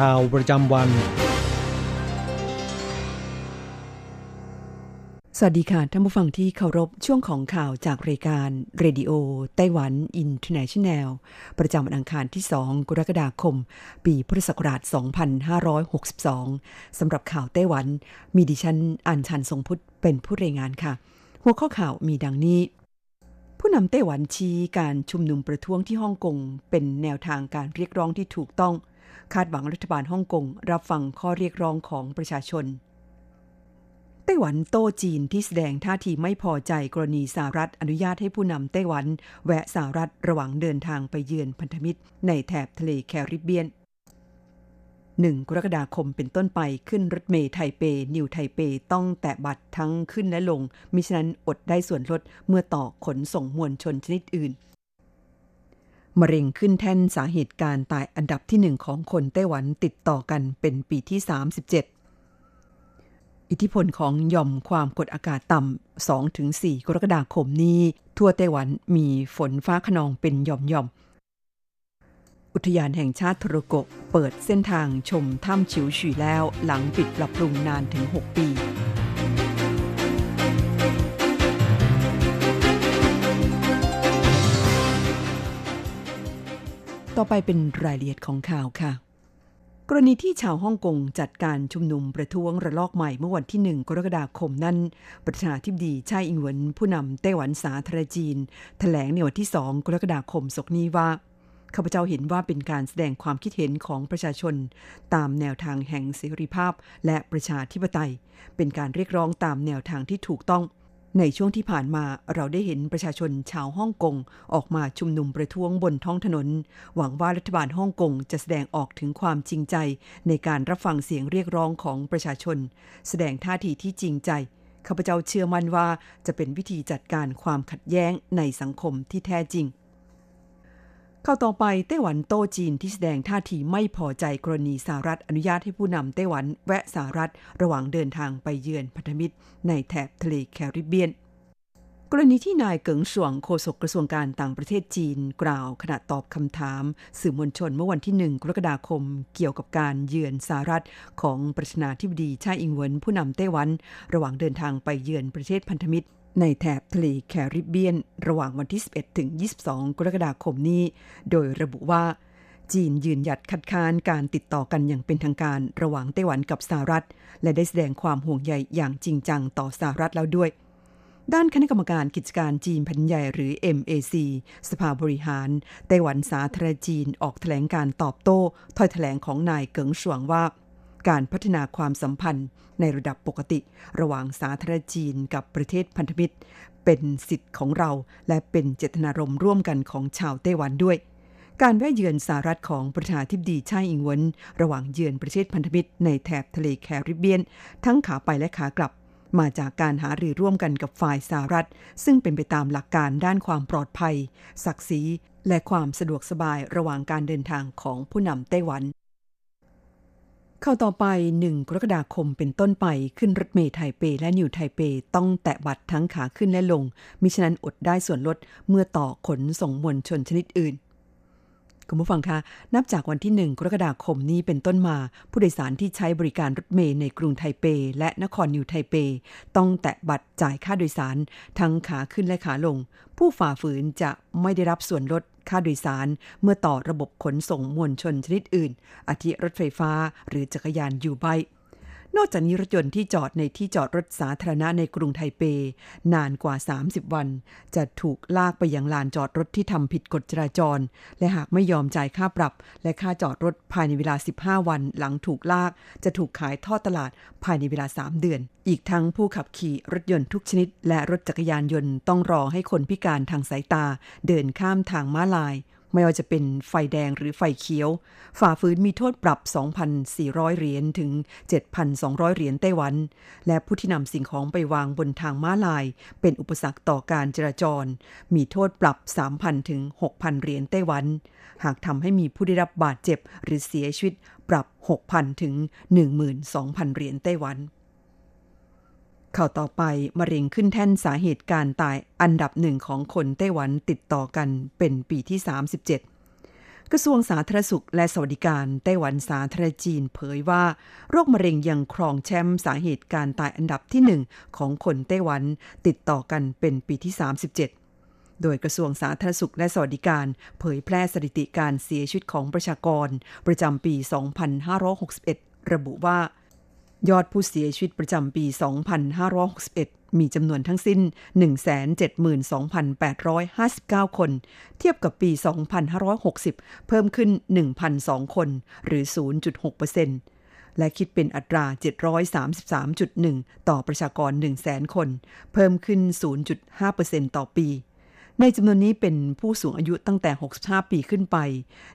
ข่าวประจำวัน สวัสดีค่ะท่านผู้ฟังที่เคารพช่วงของข่าวจากรายการเรดิโอไต้หวันอินเทอร์เนชันแนลประจำวันอังคารที่ 2 กรกฎาคม ปีพุทธศักราช 2562 สำหรับข่าวไต้หวัน มีดิฉันอัญชันทรงพุทธเป็นผู้รายงานค่ะ หัวข้อข่าวมีดังนี้ผู้นำไต้หวันชี้การชุมนุมประท้วงที่ฮ่องกงเป็นแนวทางการเรียกร้องที่ถูกต้อง คาดหวังรัฐบาลฮ่องกงรับฟังข้อเรียกร้องของประชาชน ไต้หวันโต้จีนที่แสดงท่าทีไม่พอใจกรณีสหรัฐอนุญาตให้ผู้นำไต้หวัน แวะสหรัฐระหว่างเดินทางไปเยือนพันธมิตร ในแถบทะเลแคริบเบียน1กรกฎาคมเป็นต้นไปขึ้นรถเมล์ไทเป นิวไทเปต้องแตะบัตรทั้งขึ้นและลง มิฉะนั้นอดได้ส่วนลดเมื่อต่อขนส่งมวลชนชนิดอื่น มะเร็งขึ้นแท่นสาเหตุการตายอันดับที่หนึ่งของคนไต้หวันติดต่อกันเป็นปีที่ 37 อิทธิพลของหย่อมความกดอากาศต่ำ 2-4 กรกฎาคมนี้ ทั่วไต้หวันมีฝนฟ้าขนองเป็นหย่อมๆ อุทยานแห่งชาติทรโกะเปิดเส้นทางชมถ้ำฉิวฉีแล้วหลังปิดปรับปรุงนานถึง 6 ปี ต่อไปเป็นรายละเอียดของข่าวค่ะ กรณีที่ชาวฮ่องกงจัดการชุมนุมประท้วงระลอกใหม่เมื่อวันที่ 1 กรกฎาคมนั้น ประธานาธิบดีไช่อิงเหวินผู้นำไต้หวันสาธารณจีนแถลงในวันที่ 2 กรกฎาคมศกนี้ว่าข้าพเจ้าเห็นว่าเป็นการแสดงความคิดเห็นของประชาชน ตามแนวทางแห่งเสรีภาพและประชาธิปไตย เป็นการเรียกร้องตามแนวทางที่ถูกต้อง ในช่วงที่ผ่านมาเราได้เห็นประชาชนชาวฮ่องกงออกมาชุมนุมประท้วงบนท้องถนน หวังว่ารัฐบาลฮ่องกงจะแสดงออกถึงความจริงใจ ในการรับฟังเสียงเรียกร้องของประชาชน แสดงท่าทีที่จริงใจข้าพเจ้าเชื่อมั่นว่าจะเป็นวิธีจัดการความขัดแย้งในสังคมที่แท้จริง เข้าต่อไปไต้หวันโต้จีนที่แสดงท่าทีไม่พอใจกรณีสหรัฐอนุญาตให้ผู้นำไต้หวันแวะสหรัฐระหว่างเดินทางไปเยือนพันธมิตร ในแถบทะเลแคริบเบียน กรณีที่นายเกิงส่วงโฆษกกระทรวงการต่างประเทศจีนกล่าวขณะตอบคำถาม สื่อมวลชนเมื่อวันที่ 1 กรกฎาคม เกี่ยวกับการเยือนสหรัฐของประธานาธิบดีชาอิงเหวินผู้นำไต้หวัน ระหว่างเดินทางไปเยือนประเทศพันธมิตร ในแถบทะเลแคริบเบียน ระหว่างวันที่ 11 ถึง 22 กรกฎาคมนี้ โดยระบุว่า จีนยืนหยัดคัดค้านการติดต่อกันอย่างเป็นทางการระหว่างไต้หวันกับสหรัฐ และได้แสดงความห่วงใยอย่างจริงจังต่อสหรัฐแล้วด้วย ด้านคณะกรรมการกิจการจีนแผ่นใหญ่หรือ MAC สภาบริหารไต้หวันสาธารณจีนออกแถลงการตอบโต้ถ้อยแถลงของนายเกิงสวงว่า การพัฒนาความสัมพันธ์ในระดับปกติ ระหว่างสาธารณจีนกับประเทศพันธมิตร เป็นสิทธิ์ของเรา และเป็นเจตนารมณ์ร่วมกันของชาวไต้หวันด้วย การแวะเยือนสหรัฐของประธานาธิบดีไช่อิงเวินระหว่างเยือนประเทศพันธมิตรในแถบทะเลแคริบเบียน ทั้งขาไปและขากลับมาจากการหารือร่วมกันกับฝ่ายสหรัฐ ซึ่งเป็นไปตามหลักการด้านความปลอดภัย ศักดิ์ศรี และความสะดวกสบายระหว่างการเดินทางของผู้นำไต้หวัน เข้าต่อไป 1 กรกฎาคมเป็นต้นไปขึ้นรถเมล์ไทเป และนิวไทเป ต้องแตะบัตรทั้งขาขึ้นและลง มิฉะนั้นอดได้ส่วนลดเมื่อต่อขนส่งมวลชนชนิดอื่น คุณผู้ฟังคะ นับจากวันที่ 1 กรกฎาคมนี้เป็นต้นมา ผู้โดยสารที่ใช้บริการรถเมล์ในกรุงไทเป และนครนิวไทเป ต้องแตะบัตรจ่ายค่าโดยสาร ทั้งขาขึ้นและขาลง ผู้ฝ่าฝืนจะไม่ได้รับส่วนลด ค่าโดยสารเมื่อต่อระบบขนส่งมวลชนชนิดอื่น อาทิรถไฟฟ้าหรือจักรยานยูไบ นอกจากนี้รถยนต์ที่จอดในที่จอดรถสาธารณะในกรุงไทเป นานกว่า 30 วัน จะถูกลากไปยังลานจอดรถที่ทำผิดกฎจราจร และหากไม่ยอมจ่ายค่าปรับ และค่าจอดรถภายในเวลา 15 วัน หลังถูกลาก จะถูกขายทอดตลาดภายในเวลา 3 เดือน อีกทั้งผู้ขับขี่รถยนต์ทุกชนิด และรถจักรยานยนต์ต้องรอให้คนพิการทางสายตา เดินข้ามทางม้าลาย ไม่ว่าจะเป็นไฟแดงหรือไฟเขียว ฝ่าฝืนมีโทษปรับ 2,400 เหรียญถึง 7,200 เหรียญไต้หวัน และผู้ที่นำสิ่งของไปวางบนทางม้าลาย เป็นอุปสรรคต่อการจราจร มีโทษปรับ 3,000 ถึง 6,000 เหรียญไต้หวัน หากทำให้มีผู้ได้รับบาดเจ็บหรือเสียชีวิตปรับ 6,000 ถึง 12,000 เหรียญไต้หวัน ข่าวต่อไปมะเร็งขึ้นแท่นสาเหตุการตายอันดับหนึ่งของคนไต้หวันติดต่อกันเป็นปีที่ 37 กระทรวงสาธารณสุขและสวัสดิการไต้หวันสาธารณจีนเผยว่า โรคมะเร็งยังครองแชมป์สาเหตุการตายอันดับที่หนึ่งของคนไต้หวันติดต่อกันเป็นปีที่ 37โดยกระทรวงสาธารณสุขและสวัสดิการ เผยแพร่สถิติการเสียชีวิตของประชากร ประจำปี 2561 ระบุว่า ยอดผู้เสียชีวิตประจำปี 2561 มีจำนวนทั้งสิ้น 172,859 คน เทียบกับปี 2560 เพิ่มขึ้น 1,002 คน หรือ 0.6%และคิดเป็นอัตรา 733.1 ต่อประชากร 100,000 คน เพิ่มขึ้น 0.5%ต่อปี ในจำนวนนี้เป็นผู้สูงอายุตั้งแต่ 65 ปีขึ้นไป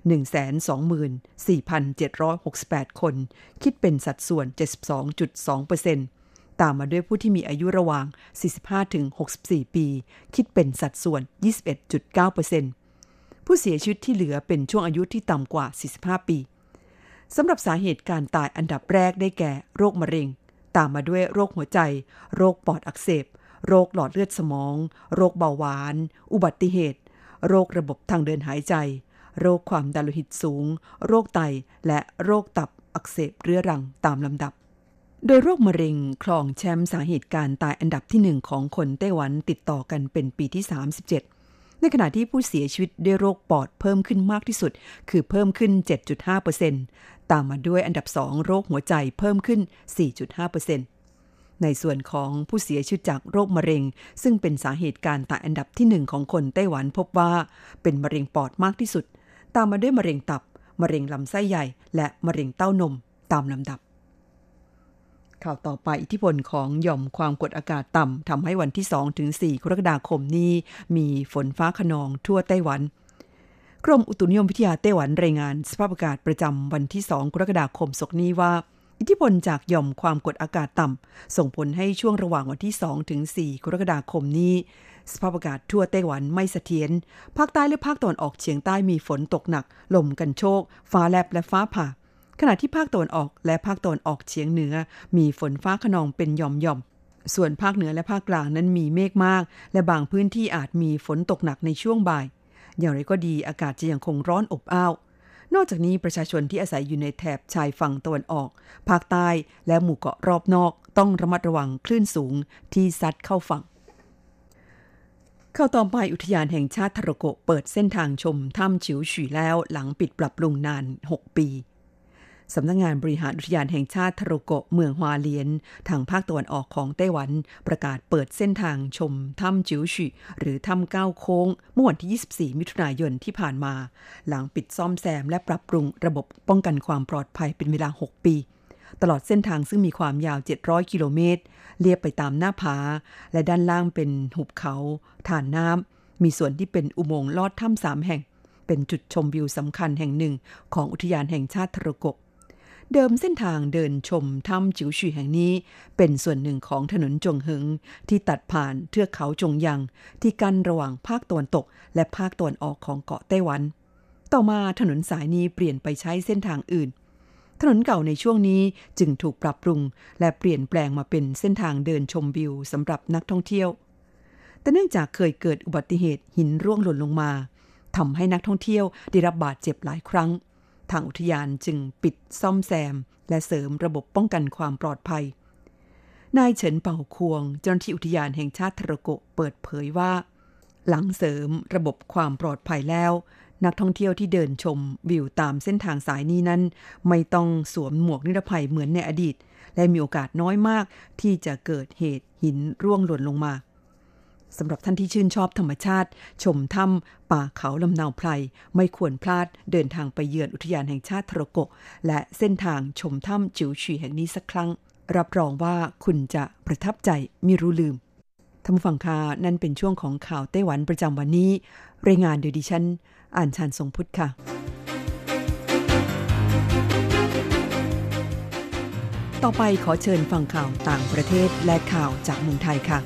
124,768 คน คิดเป็นสัดส่วน 72.2%ตามมาด้วยผู้ที่มีอายุระหว่าง 45-64 ปี คิดเป็นสัดส่วน 21.9%ผู้เสียชีวิตที่เหลือเป็นช่วงอายุที่ต่ำกว่า 45 ปีสำหรับสาเหตุการตายอันดับแรกได้แก่ โรคมะเร็ง ตามมาด้วยโรคหัวใจ โรคปอดอักเสบ โรคหลอดเลือดสมอง โรคเบาหวาน อุบัติเหตุ โรคระบบทางเดินหายใจ โรคความดันโลหิตสูง โรคไต และโรคตับอักเสบเรื้อรังตามลำดับ โดยโรคมะเร็งครองแชมป์สาเหตุการตายอันดับที่หนึ่งของคนไต้หวันติดต่อกันเป็นปีที่ 37 ในขณะที่ผู้เสียชีวิตด้วยโรคปอดเพิ่มขึ้นมากที่สุด คือเพิ่มขึ้น 7.5%ตามมาด้วยอันดับสองโรคหัวใจเพิ่มขึ้น 4.5% ในส่วนของผู้เสียชีวิตจากโรคมะเร็ง ซึ่งเป็นสาเหตุการตายอันดับที่หนึ่งของคนไต้หวันพบว่า เป็นมะเร็งปอดมากที่สุด ตามมาด้วยมะเร็งตับ มะเร็งลำไส้ใหญ่ และมะเร็งเต้านม ตามลำดับ ข่าวต่อไปอิทธิพลของหย่อมความกดอากาศต่ำทำให้วันที่2ถึง4กรกฎาคมนี้ มีฝนฟ้าขนองทั่วไต้หวันกรมอุตุนิยมวิทยาไต้หวันรายงานสภาพอากาศประจำวันที่2กรกฎาคมศกนี้ว่า อิทธิพลจากหย่อมความกดอากาศต่ำ ส่งผลให้ช่วงระหว่างวันที่ 2 ถึง 4 กรกฎาคมนี้ สภาพอากาศทั่วไต้หวันไม่เสถียร ภาคใต้และภาคตะวันออกเฉียงใต้มีฝนตกหนัก ลมกันโชก ฟ้าแลบและฟ้าผ่า ขณะที่ภาคตะวันออกและภาคตะวันออกเฉียงเหนือ มีฝนฟ้าขนองเป็นหย่อมๆส่วนภาคเหนือและภาคกลางนั้นมีเมฆมาก และบางพื้นที่อาจมีฝนตกหนักในช่วงบ่าย อย่างไรก็ดีอากาศจะยังคงร้อนอบอ้าว นอกจากนี้ประชาชนที่อาศัยอยู่ในแถบชายฝั่งตะวันออก ภาคใต้และหมู่เกาะรอบนอกต้องระมัดระวังคลื่นสูงที่ซัดเข้าฝั่งเข้าต่อไปอุทยานแห่งชาติทรโกเปิดเส้นทางชมถ้ำฉิวฉี่แล้วหลังปิดปรับปรุงนาน 6 ปี สำนักงงานบริหารอุทยานแห่งชาติทโรโกเมืองฮวาเลียน ทางภาคตะวันออกของไต้หวัน ประกาศเปิดเส้นทางชมถ้ำจิ๋วฉีหรือถ้ำเก้าโค้ง เมื่อวันที่ 24 มิถุนายนที่ผ่านมา หลังปิดซ่อมแซมและปรับปรุงระบบป้องกันความปลอดภัยเป็นเวลา 6 ปี ตลอดเส้นทางซึ่งมีความยาว 700 กิโลเมตร เลียบไปตามหน้าผา และด้านล่างเป็นหุบเขาฐานน้ำมีส่วนที่เป็นอุโมงค์ลอดถ้ำสามแห่งเป็นจุดชมวิวสำคัญแห่งหนึ่งของอุทยานแห่งชาติทรโก เดิมเส้นทางเดินชมถ้ำจิ๋วฉีแห่งนี้ เป็นส่วนหนึ่งของถนนจงหิงที่ตัดผ่านเทือกเขาจงยัง ที่กั้นระหว่างภาคตะวันตก และภาคตะวันออกของเกาะไต้หวัน ต่อมาถนนสายนี้เปลี่ยนไปใช้เส้นทางอื่น ถนนเก่าในช่วงนี้จึงถูกปรับปรุง และเปลี่ยนแปลงมาเป็นเส้นทางเดินชมวิวสำหรับนักท่องเที่ยว แต่เนื่องจากเคยเกิดอุบัติเหตุหินร่วงหล่นลงมาทำให้นักท่องเที่ยวได้รับบาดเจ็บหลายครั้ง ทางอุทยานจึงปิดซ่อมแซม และเสริมระบบป้องกันความปลอดภัย นายเฉินเป่าควง เจ้าหน้าที่อุทยานแห่งชาติทรโกเปิดเผยว่า หลังเสริมระบบความปลอดภัยแล้ว นักท่องเที่ยวที่เดินชมวิวตามเส้นทางสายนี้นั้น ไม่ต้องสวมหมวกนิรภัยเหมือนในอดีต และมีโอกาสน้อยมากที่จะเกิดเหตุหินร่วงหล่นลงมา สำหรับท่านที่ชื่นชอบธรรมชาติ ชมถ้ำป่าเขาลำนาวไพร ไม่ควรพลาดเดินทางไปเยือนอุทยานแห่งชาติทรโกะ และเส้นทางชมถ้ำจิ๋วฉีแห่งนี้สักครั้ง รับรองว่าคุณจะประทับใจไม่รู้ลืมท่านผู้ฟังคานั่นเป็นช่วงของข่าวไต้หวันประจำวันนี้ รายงานโดยดิฉันอ่านชานทรงพุทธค่ะ ต่อไปขอเชิญฟังข่าวต่างประเทศและข่าวจากเมืองไทยค่ะ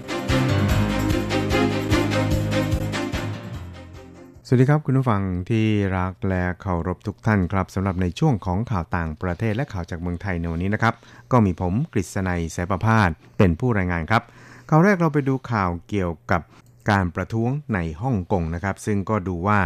สวัสดีครับคุณผู้ฟังที่รักและเคารพทุกท่านครับสำหรับในช่วงของข่าวต่างประเทศและข่าวจากเมืองไทยในวันนี้นะครับ ก็มีผมกฤษณัยสายประพาสเป็นผู้รายงานครับข่าวแรกเราไปดูข่าวเกี่ยวกับการประท้วงในฮ่องกงนะครับ ซึ่งก็ดูว่า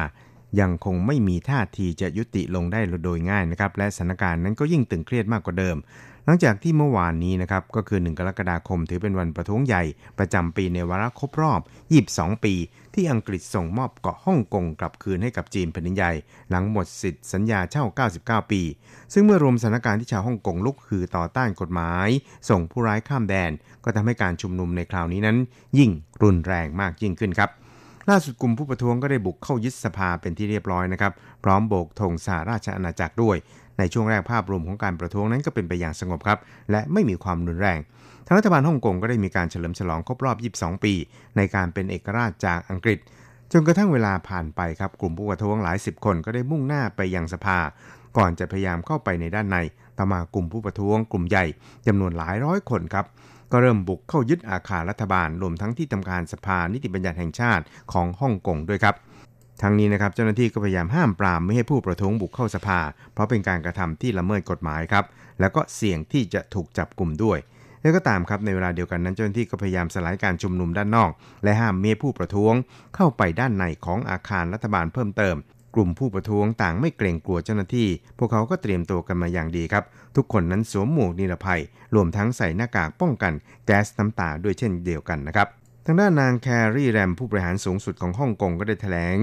ยังคงไม่มีท่าทีจะยุติลงได้โดยง่ายนะครับ และสถานการณ์นั้นก็ยิ่งตึงเครียดมากกว่าเดิม หลังจากที่เมื่อวานนี้นะครับก็คือ 1 กรกฎาคมถือเป็นวันประท้วงใหญ่ ประจำปีในวาระครบรอบ 22 ปี ที่อังกฤษส่งมอบเกาะฮ่องกงกลับคืนให้กับจีนแผ่นดินใหญ่ หลังหมดสิทธิสัญญาเช่า 99 ปี ซึ่งเมื่อรวมสถานการณ์ที่ชาวฮ่องกงลุกฮือต่อต้านกฎหมาย ส่งผู้ร้ายข้ามแดน ก็ทำให้การชุมนุมในคราวนี้นั้น ยิ่งรุนแรงมากยิ่งขึ้นครับล่าสุดกลุ่มผู้ประท้วงก็ได้บุกเข้ายึดสภาเป็นที่เรียบร้อยนะครับ พร้อมโบกธงสหราชอาณาจักรด้วย ในช่วงแรกภาพรวมของการประท้วงนั้นก็เป็นไปอย่างสงบครับ และไม่มีความรุนแรง ทางรัฐบาลฮ่องกงก็ได้มีการเฉลิมฉลองครบรอบ 22 ปี ในการเป็นเอกราชจากอังกฤษ จนกระทั่งเวลาผ่านไปครับกลุ่มผู้ประท้วงหลายสิบคนก็ได้มุ่งหน้าไปยังสภา ก่อนจะพยายามเข้าไปในด้านในต่อมากลุ่มผู้ประท้วงกลุ่มใหญ่จำนวนหลายร้อยคนครับก็เริ่มบุกเข้ายึดอาคารรัฐบาลรวมทั้งที่ทำการสภานิติบัญญัติแห่งชาติของฮ่องกงด้วยครับ ทั้งนี้นะครับเจ้าหน้าที่ก็พยายามห้ามปรามไม่ให้ผู้ประท้วงบุกเข้าสภา เพราะเป็นการกระทำที่ละเมิดกฎหมายครับแล้วก็เสี่ยงที่จะถูกจับกลุ่มด้วยแล้วก็ตามครับในเวลาเดียวกันนั้นเจ้าหน้าที่ก็พยายามสลายการชุมนุมด้านนอก และห้ามเมียผู้ประท้วง เข้าไปด้านในของอาคารรัฐบาลเพิ่มเติม กลุ่มผู้ประท้วงต่างไม่เกรงกลัวเจ้าหน้าที่ พวกเขาก็เตรียมตัวกันมาอย่างดีครับ ทุกคนนั้นสวมหมวกนิรภัย รวมทั้งใส่หน้ากากป้องกันแก๊สน้ำตาด้วยเช่นเดียวกันนะครับ ทางด้านนางแครี่แรมผู้บริหารสูงสุดของฮ่องกงก็ได้แถลง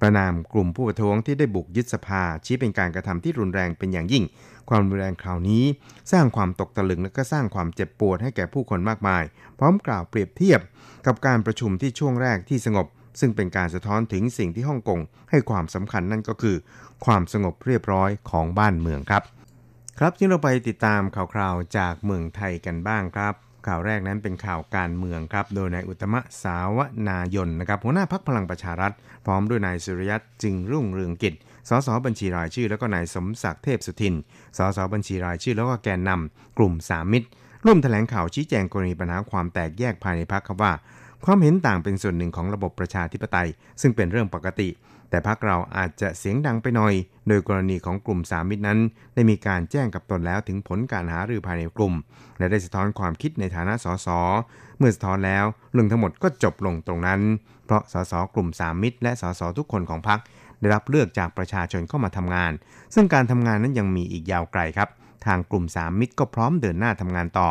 ประนามกลุ่มผู้ประท้วงที่ได้บุกยึดสภา ชี้เป็นการกระทำที่รุนแรงเป็นอย่างยิ่ง ความรุนแรงคราวนี้ สร้างความตกตะลึงและก็สร้างความเจ็บปวดให้แก่ผู้คนมากมาย พร้อมกล่าวเปรียบเทียบกับการประชุมที่ช่วงแรกที่สงบ ซึ่งเป็นการสะท้อนถึงสิ่งที่ฮ่องกงให้ความสำคัญนั่นก็คือ ความสงบเรียบร้อยของบ้านเมืองครับ ครับที่เราไปติดตามข่าวคราวจากเมืองไทยกันบ้างครับ ข่าวแรกนั้นเป็นข่าวการเมืองครับ โดยนายอุตมะสาวนายนนะครับหัวหน้าพักพลังประชารัฐ พร้อมด้วยนายสุริยัตจึงรุ่งเรืองกิจสสบัญชีรายชื่อ แล้วก็นายสมศักดิ์เทพสุทินสสบัญชีรายชื่อแล้วก็แกนนำกลุ่มสามมิตร ร่วมแถลงข่าวชี้แจงกรณีปัญหาความแตกแยกภายในพักครับว่า ความเห็นต่างเป็นส่วนหนึ่งของระบบประชาธิปไตย ซึ่งเป็นเรื่องปกติ แต่พักเราอาจจะเสียงดังไปหน่อย โดยกรณีของกลุ่มสามมิตรนั้น ได้มีการแจ้งกับตนแล้วถึงผลการหารือภายในกลุ่ม และได้สะท้อนความคิดในฐานะสสเมื่อสะท้อนแล้วเรื่องทั้งหมดก็จบลงตรงนั้น เพราะสสกลุ่มสามมิตร และสสทุกคนของพักได้รับเลือกจากประชาชนเข้ามาทำงาน ซึ่งการทำงานนั้นยังมีอีกยาวไกลครับ ทางกลุ่มสามมิตรก็พร้อมเดินหน้าทำงานต่อ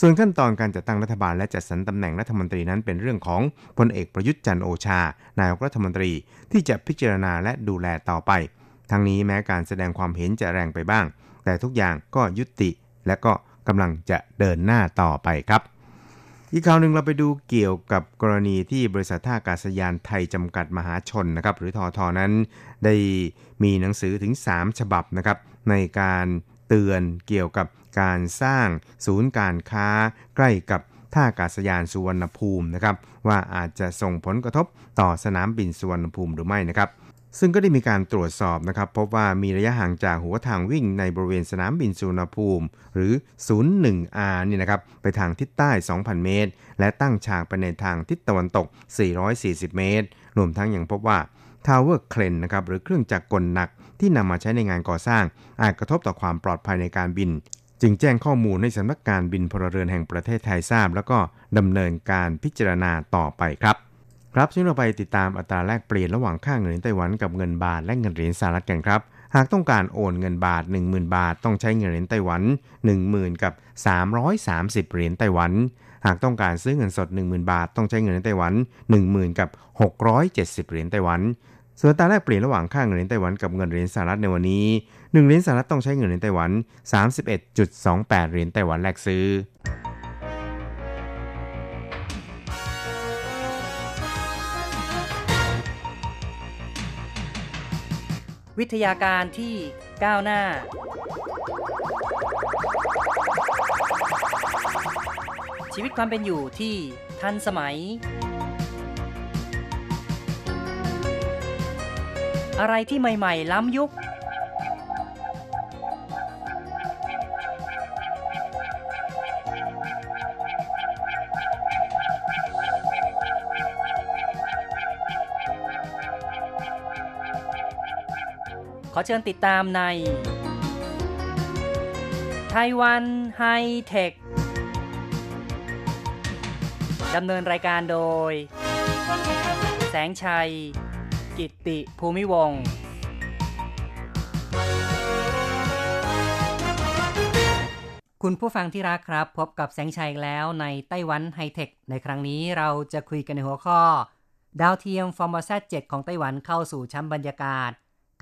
ส่วนขั้นตอนการจัดตั้งรัฐบาลและจัดสรรตำแหน่งรัฐมนตรีนั้นเป็นเรื่องของพลเอกประยุทธ์จันโอชา นายกรัฐมนตรีที่จะพิจารณาและดูแลต่อไป ทั้งนี้แม้การแสดงความเห็นจะแรงไปบ้าง แต่ทุกอย่างก็ยุติ และก็กำลังจะเดินหน้าต่อไปครับ อีกข่าวหนึ่งเราไปดูเกี่ยวกับกรณีที่บริษัทท่าอากาศยานไทยจำกัดมหาชนนะครับหรือทอทอนั้น ได้มีหนังสือถึง 3 ฉบับนะครับในการเตือนเกี่ยวกับ การสร้างศูนย์การค้าใกล้กับท่าอากาศยานสุวรรณภูมินะครับว่าอาจจะส่งผลกระทบต่อสนามบินสุวรรณภูมิหรือไม่นะครับ ซึ่งก็ได้มีการตรวจสอบนะครับ พบว่ามีระยะห่างจากหัวทางวิ่งในบริเวณสนามบินสุวรรณภูมิ หรือ 01R นี่นะครับไปทางทิศใต้ 2,000 เมตร และตั้งฉากไปในทางทิศตะวันตก 440 เมตร รวมทั้งยังพบว่า Tower Crane นะครับหรือเครื่องจักรกลหนักที่นำมาใช้ในงานก่อสร้าง อาจกระทบต่อความปลอดภัยในการบิน จึงแจ้งข้อมูลให้สำนักการบินพลเรือนแห่งประเทศไทยทราบ แล้วก็ดำเนินการพิจารณาต่อไปครับ ครับช่วเราไปติดตามอัตราแลกเปลี่ยนระหว่างค่าเงินไต้หวันกับเงินบาทและเงินเหรียญสหรัฐกันครับ หากต้องการโอนเงินบาท 10,000 บาท ต้องใช้เงินเหรียญไต้หวัน 10,000กับ330เหรียญไต้หวัน หากต้องการซื้อเงินสด 10,000 บาท ต้องใช้เงินเหรียญไต้หวัน 10,000กับ670เหรียญไต้หวันส่วนตาแลกเปลี่ยนระหว่างค่าเงินเหรียญไต้หวันกับเงินเหรียญสหรัฐในวันนี้ 1เหรียญสหรัฐต้องใช้เงินเหรียญไต้หวัน 31.28 เหรียญไต้หวันแลกซื้อวิทยาการที่ก้าวหน้า ชีวิตความเป็นอยู่ที่ทันสมัย อะไรที่ใหม่ ๆ ล้ำยุค เชิญติดตามในไต้หวันไฮเทค ดำเนินรายการโดย แสงชัย กิตติภูมิวงศ์คุณผู้ฟังที่รักครับ พบกับแสงชัยแล้วในไต้หวันไฮเทค ในครั้งนี้เราจะคุยกันในหัวข้อ ดาวเทียม FORMOSAT 7ของไต้หวันเข้าสู่ชั้นบรรยากาศ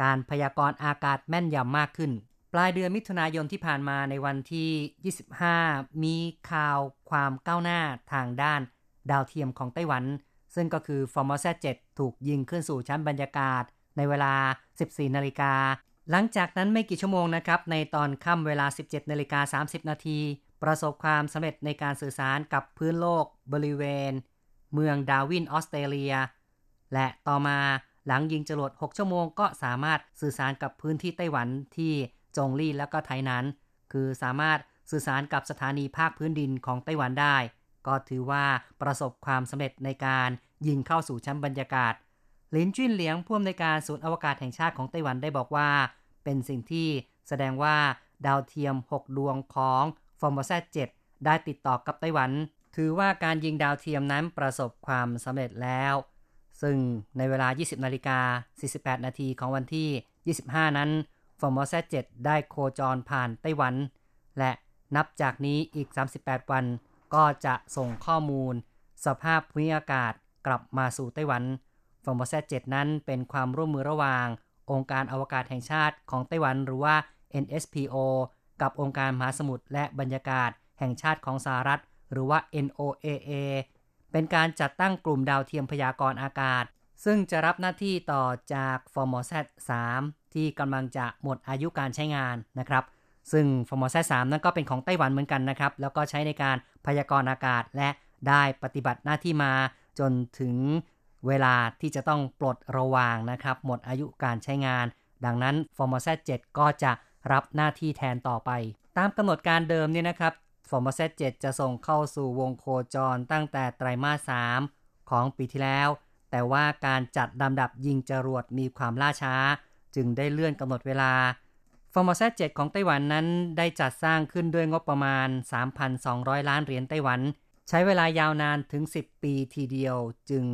การพยากรณ์อากาศแม่นยำมากขึ้น ปลายเดือนมิถุนายนที่ผ่านมาในวันที่ 25 มีข่าวความก้าวหน้าทางด้าน ดาวเทียมของไต้หวัน ซึ่งก็คือ f o r m o s a 7 ถูกยิงขึ้นสู่ชั้นบรรยากาศ ในเวลา 14 นาฬิกา หลังจากนั้นไม่กี่ชั่วโมงนะครับ ในตอนค่ำเวลา 17 นาฬิกา 30 นาทีประสบความสำเร็จในการสื่อสารกับพื้นโลกบริเวณ เมืองดาวินออสเตรเลีย และต่อมา หลังยิงจรวด 6 ชั่วโมงก็สามารถสื่อสารกับพื้นที่ไต้หวันที่จงลี่แล้วก็ไทนั้น คือสามารถสื่อสารกับสถานีภาคพื้นดินของไต้หวันได้ ก็ถือว่าประสบความสำเร็จในการยิงเข้าสู่ชั้นบรรยากาศหลินจิ้นเหลียงผู้อำนวยการศูนย์อวกาศแห่งชาติของไต้หวันได้บอกว่า เป็นสิ่งที่แสดงว่าดาวเทียม 6 ดวงของฟอร์ม z 7ได้ติดต่อกับไต้หวัน ถือว่าการยิงดาวเทียมนั้นประสบความสำเร็จแล้ว ซึ่งในเวลา 20 นาฬิกา 48 นาทีของวันที่ 25 นั้นฟอร์ม z 7ได้โคจรผ่านไต้หวัน และนับจากนี้อีก 38 วัน ก็จะส่งข้อมูล สภาพภูมิอากาศกลับมาสู่ไต้หวันฟอร์ม z 7นั้นเป็นความร่วมมือระหว่าง องค์การอวกาศแห่งชาติของไต้หวันหรือว่า NSPO กับองค์การมหาสมุทรและบรรยากาศแห่งชาติของสหรัฐ หรือว่า NOAA เป็นการจัดตั้งกลุ่มดาวเทียมพยากรณ์อากาศ ซึ่งจะรับหน้าที่ต่อจาก f o r m o s a t 3ที่กำลังจะหมดอายุการใช้งานนะครับ ซึ่ง f o r m o s a t 3นั้นก็เป็นของไต้หวันเหมือนกันนะครับ แล้วก็ใช้ในการพยากรณ์อากาศและได้ปฏิบัติหน้าที่มาจนถึงเวลาที่จะต้องปลดระวางนะครับ หมดอายุการใช้งาน ดังนั้น f o r m o s a t 7ก็จะรับหน้าที่แทนต่อไป ตามกำหนดการเดิมเนี่ยนะครับ f o r m o s a t 7จะส่งเข้าสู่วงโคจรตั้งแต่ไตรมาส 3 ของปีที่แล้ว แต่ว่าการจัดลำดับยิงจรวดมีความล่าช้า จึงได้เลื่อนกำหนดเวลา f o r m o s a t 7ของไต้หวันนั้นได้จัดสร้างขึ้นด้วยงบประมาณ 3,200 ล้านเหรียญไต้หวัน ใช้เวลายาวนานถึง 10 ปีทีเดียวจึง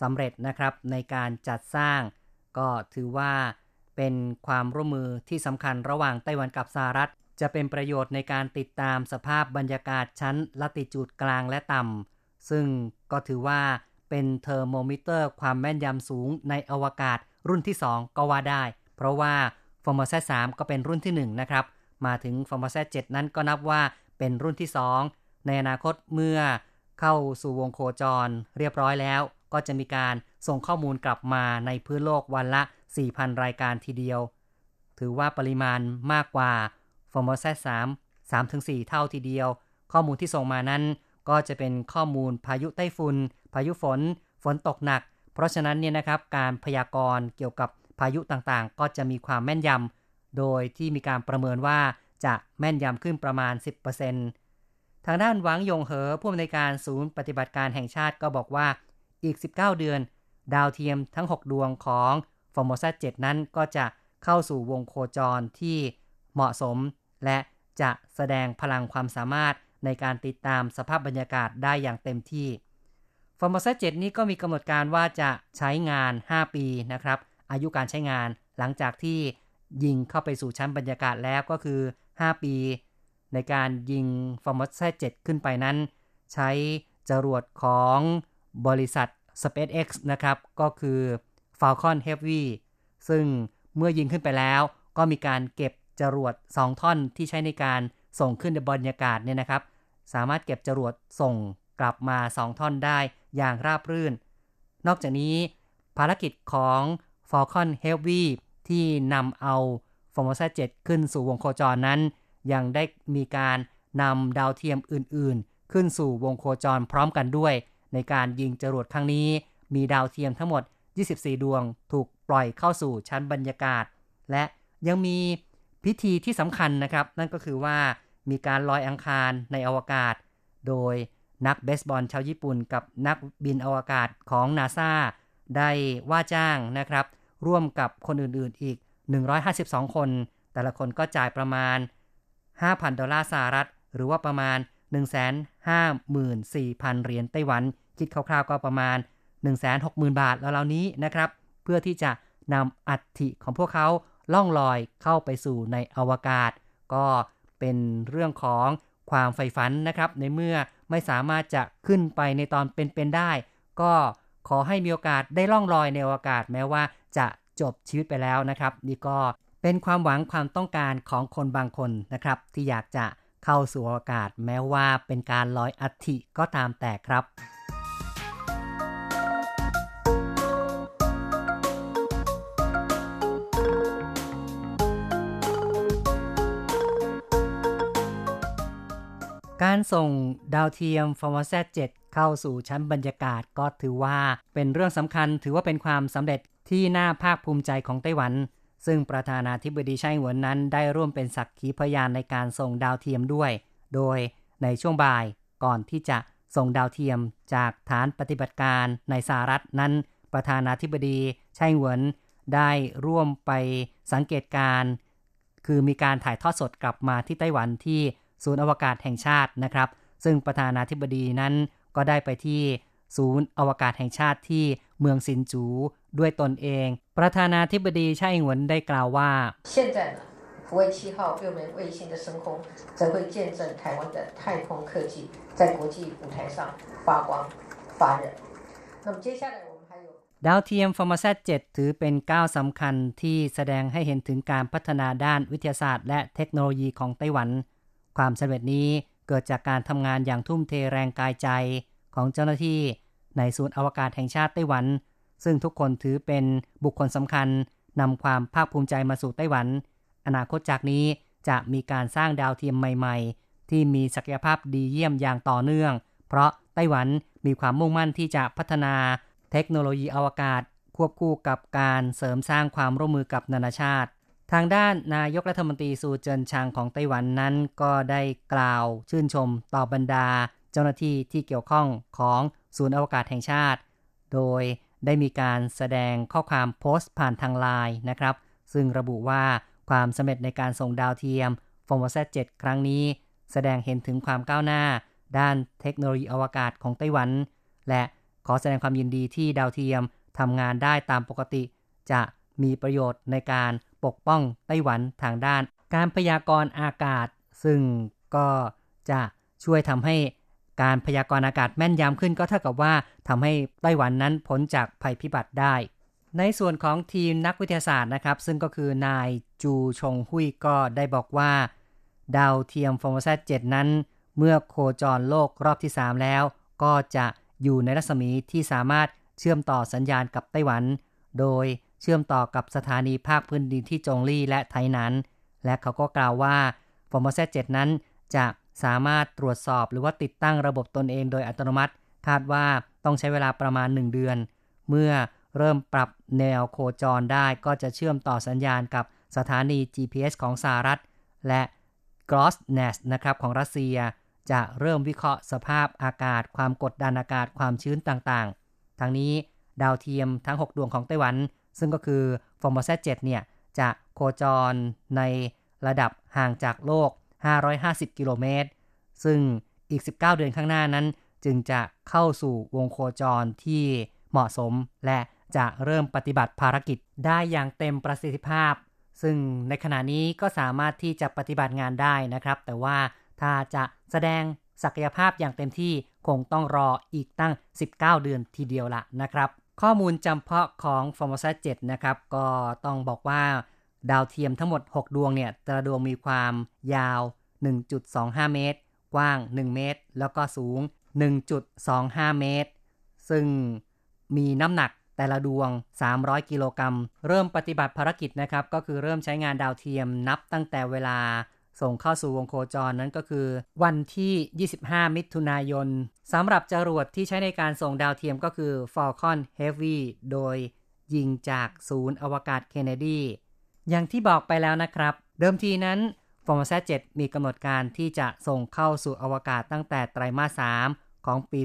สำเร็จนะครับในการจัดสร้าง ก็ถือว่าเป็นความร่วมมือที่สำคัญระหว่างไต้หวันกับสหรัฐ จะเป็นประโยชน์ในการติดตามสภาพบรรยากาศชั้นลัติจูดกลางและต่ำ ซึ่งก็ถือว่าเป็นเทอร์โมมิเตอร์ความแม่นยำสูงในอวกาศรุ่นที่ 2 ก็ว่าได้ เพราะว่า f o r m o s a t 3ก็เป็นรุ่นที่ 1 นะครับ มาถึง f o r m o s a t 7นั้นก็นับว่าเป็นรุ่นที่ 2 ในอนาคตเมื่อเข้าสู่วงโคจรเรียบร้อยแล้ว ก็จะมีการส่งข้อมูลกลับมาในพื้นโลกวันละ 4,000 รายการทีเดียว ถือว่าปริมาณมากกว่า f o r m o s a t 3 3-4 เท่าทีเดียว ข้อมูลที่ส่งมานั้น ก็จะเป็นข้อมูลพายุไต้ฝุ่นพายุฝน ฝนตกหนัก เพราะฉะนั้นเนี่ยนะครับการพยากรณ์เกี่ยวกับพายุต่างๆ ก็จะมีความแม่นยำโดยที่มีการประเมินว่าจะแม่นยำขึ้นประมาณ 10%ทางด้านหวังยงเหอผู้อำนวยการศูนย์ปฏิบัติการแห่งชาติก็บอกว่าอีก 19 เดือน ดาวเทียมทั้ง 6 ดวงของ f o r m o s a 7 นั้นก็จะเข้าสู่วงโคจรที่เหมาะสม และจะแสดงพลังความสามารถในการติดตามสภาพบรรยากาศได้อย่างเต็มที่ f o r m o s a 7นี้ก็มีกำหนดการว่าจะใช้งาน 5 ปีนะครับ อายุการใช้งานหลังจากที่ยิงเข้าไปสู่ชั้นบรรยากาศแล้วก็คือ 5 ปี ในการยิง f o r m o s a 7ขึ้นไปนั้น ใช้จรวดของบริษัท SpaceX นะครับ ก็คือ Falcon Heavy ซึ่งเมื่อยิงขึ้นไปแล้วก็มีการเก็บ จรวด 2 ท่อนที่ใช้ในการส่งขึ้นในบรรยากาศเนี่ยนะครับ สามารถเก็บจรวดส่งกลับมา 2 ท่อนได้อย่างราบรื่น นอกจากนี้ภารกิจของ Falcon Heavy ที่นำเอา Formosa 7 ขึ้นสู่วงโคจรนั้น ยังได้มีการนำดาวเทียมอื่น ๆ ขึ้นสู่วงโคจรพร้อมกันด้วย ในการยิงจรวดครั้งนี้ มีดาวเทียมทั้งหมด 24 ดวงถูกปล่อยเข้าสู่ชั้นบรรยากาศ และยังมี พิธีที่สำคัญนะครับ นั่นก็คือว่ามีการลอยอังคารในอวกาศ โดยนักเบสบอลชาวญี่ปุ่น กับนักบินอวกาศของนาซาได้ว่าจ้างนะครับ ร่วมกับคนอื่นๆอีก 152 คน แต่ละคนก็จ่ายประมาณ 5,000 ดอลลาร์สหรัฐ หรือว่าประมาณ 154,000 เหรียญไต้หวัน คิดคร่าวๆก็ประมาณ 160,000 บาทแล้วเหล่านี้นะครับ เพื่อที่จะนำอัฐิของพวกเขา ล่องลอยเข้าไปสู่ในอวกาศ ก็เป็นเรื่องของความใฝ่ฝันนะครับ ในเมื่อไม่สามารถจะขึ้นไปในตอนเป็นๆได้ ก็ขอให้มีโอกาสได้ล่องลอยในอวกาศแม้ว่าจะจบชีวิตไปแล้วนะครับ นี่ก็เป็นความหวังความต้องการของคนบางคนนะครับ ที่อยากจะเข้าสู่อวกาศแม้ว่าเป็นการลอยอัฐิก็ตามแต่ครับ การส่งดาวเทียม f o r m o s a 7เข้าสู่ชั้นบรรยากาศก็ถือว่าเป็นเรื่องสำคัญถือว่าเป็นความสำเร็จที่น่าภาคภูมิใจของไต้หวัน ซึ่งประธานาธิบดีไช่หวนนั้นได้ร่วมเป็นสักขีพยานในการส่งดาวเทียมด้วย โดยในช่วงบ่ายก่อนที่จะส่งดาวเทียมจากฐานปฏิบัติการในสหรัฐนั้น ประธานาธิบดีไช่หวนได้ร่วมไปสังเกตการ คือมีการถ่ายทอดสดกลับมาที่ไต้หวันที่ ศูนย์อวกาศแห่งชาตินะครับ ซึ่งประธานาธิบดีนั้นก็ได้ไปที่ศูนย์อวกาศแห่งชาติที่เมืองซินจูด้วยตนเอง ประธานาธิบดีไช่อิงหวนได้กล่าวว่า现在呢福卫七号六枚卫星的升空，则会见证台湾的太空科技在国际舞台上发光发热。那么接下来我们还有ดาวเทียมฟอร์มาแซ7ถือเป็นก้าวสำคัญที่แสดงให้เห็นถึงการพัฒนาด้านวิทยาศาสตร์และเทคโนโลยีของไต้หวัน ความสำเร็จนี้เกิดจากการทำงานอย่างทุ่มเทแรงกายใจของเจ้าหน้าที่ในศูนย์อวกาศแห่งชาติไต้หวัน ซึ่งทุกคนถือเป็นบุคคลสำคัญนำความภาคภูมิใจมาสู่ไต้หวัน อนาคตจากนี้จะมีการสร้างดาวเทียมใหม่ๆ ที่มีศักยภาพดีเยี่ยมอย่างต่อเนื่อง เพราะไต้หวันมีความมุ่งมั่นที่จะพัฒนาเทคโนโลยีอวกาศ ควบคู่กับการเสริมสร้างความร่วมมือกับนานาชาติ ทางด้านนายกรัฐมนตรีซูเจินชางของไต้หวันนั้นก็ได้กล่าวชื่นชมต่อบรรดา เจ้าหน้าที่ที่เกี่ยวข้องของศูนย์อวกาศแห่งชาติ โดยได้มีการแสดงข้อความโพสต์ผ่านทางไลน์นะครับ ซึ่งระบุว่าความสำเร็จในการส่งดาวเทียมฟอร์มเซ7ครั้งนี้ แสดงเห็นถึงความก้าวหน้า ด้านเทคโนโลยีอวกาศของไต้หวัน และขอแสดงความยินดีที่ดาวเทียมทำงานได้ตามปกติ จะมีประโยชน์ในการ ปกป้องไต้หวันทางด้าน การพยากรณ์อากาศ ซึ่งก็จะช่วยทำให้การพยากรณ์อากาศแม่นยำขึ้นก็เท่ากับว่าทำให้ไต้หวันนั้นพ้นจากภัยพิบัติได้ ในส่วนของทีมนักวิทยาศาสตร์นะครับ ซึ่งก็คือนายจูชงหุยก็ได้บอกว่า ดาวเทียม FORMOSAT 7นั้น เมื่อโคจรโลกรอบที่ 3 แล้ว ก็จะอยู่ในรัศมีที่สามารถเชื่อมต่อสัญญาณกับไต้หวัน โดยเชื่อมต่อกับสถานีภาคพื้นดินที่จงลี่และไถหนาน และเขาก็กล่าวว่า FORMOSAT 7นั้นจะสามารถตรวจสอบหรือว่าติดตั้งระบบตนเองโดยอัตโนมัติ คาดว่าต้องใช้เวลาประมาณ 1 เดือน เมื่อเริ่มปรับแนวโคจรได้ก็จะเชื่อมต่อสัญญาณกับสถานี GPS ของสหรัฐ และ g r o s n e s นะครับของรัสเซีย จะเริ่มวิเคราะห์สภาพอากาศ ความกดดันอากาศความชื้นต่างๆ ทั้งนี้ดาวเทียมทั้ง 6 ดวงของไต้หวัน ซึ่งก็คือ FORMOSAT 7เนี่ย จะโคจรในระดับห่างจากโลก 550 กิโลเมตร ซึ่งอีก 19 เดือนข้างหน้านั้น จึงจะเข้าสู่วงโคจรที่เหมาะสม และจะเริ่มปฏิบัติภารกิจได้อย่างเต็มประสิทธิภาพ ซึ่งในขณะนี้ก็สามารถที่จะปฏิบัติงานได้นะครับ แต่ว่าถ้าจะแสดงศักยภาพอย่างเต็มที่คงต้องรออีกตั้ง 19 เดือนทีเดียวละนะครับ ข้อมูลจำเพาะของ f o r m o s a 7 นะครับ ก็ต้องบอกว่าดาวเทียมทั้งหมด 6 ดวงเนี่ย แต่ละดวงมีความยาว 1.25 เมตร กว้าง 1 เมตร แล้วก็สูง 1.25 เมตร ซึ่งมีน้ำหนักแต่ละดวง 300 กิโลกรัม เริ่มปฏิบัติภารกิจนะครับ ก็คือเริ่มใช้งานดาวเทียมนับตั้งแต่เวลา ส่งเข้าสู่วงโคจรนั้นก็คือ วันที่ 25 มิถุนายนสำหรับจรวดที่ใช้ในการส่งดาวเทียมก็คือ Falcon Heavy โดยยิงจากศูนย์อวกาศเคนเนดี อย่างที่บอกไปแล้วนะครับ เดิมทีนั้น f o r m o s a 7มีกำหนดการที่จะส่งเข้าสู่อวกาศตั้งแต่ไตรมาส 3 ของปี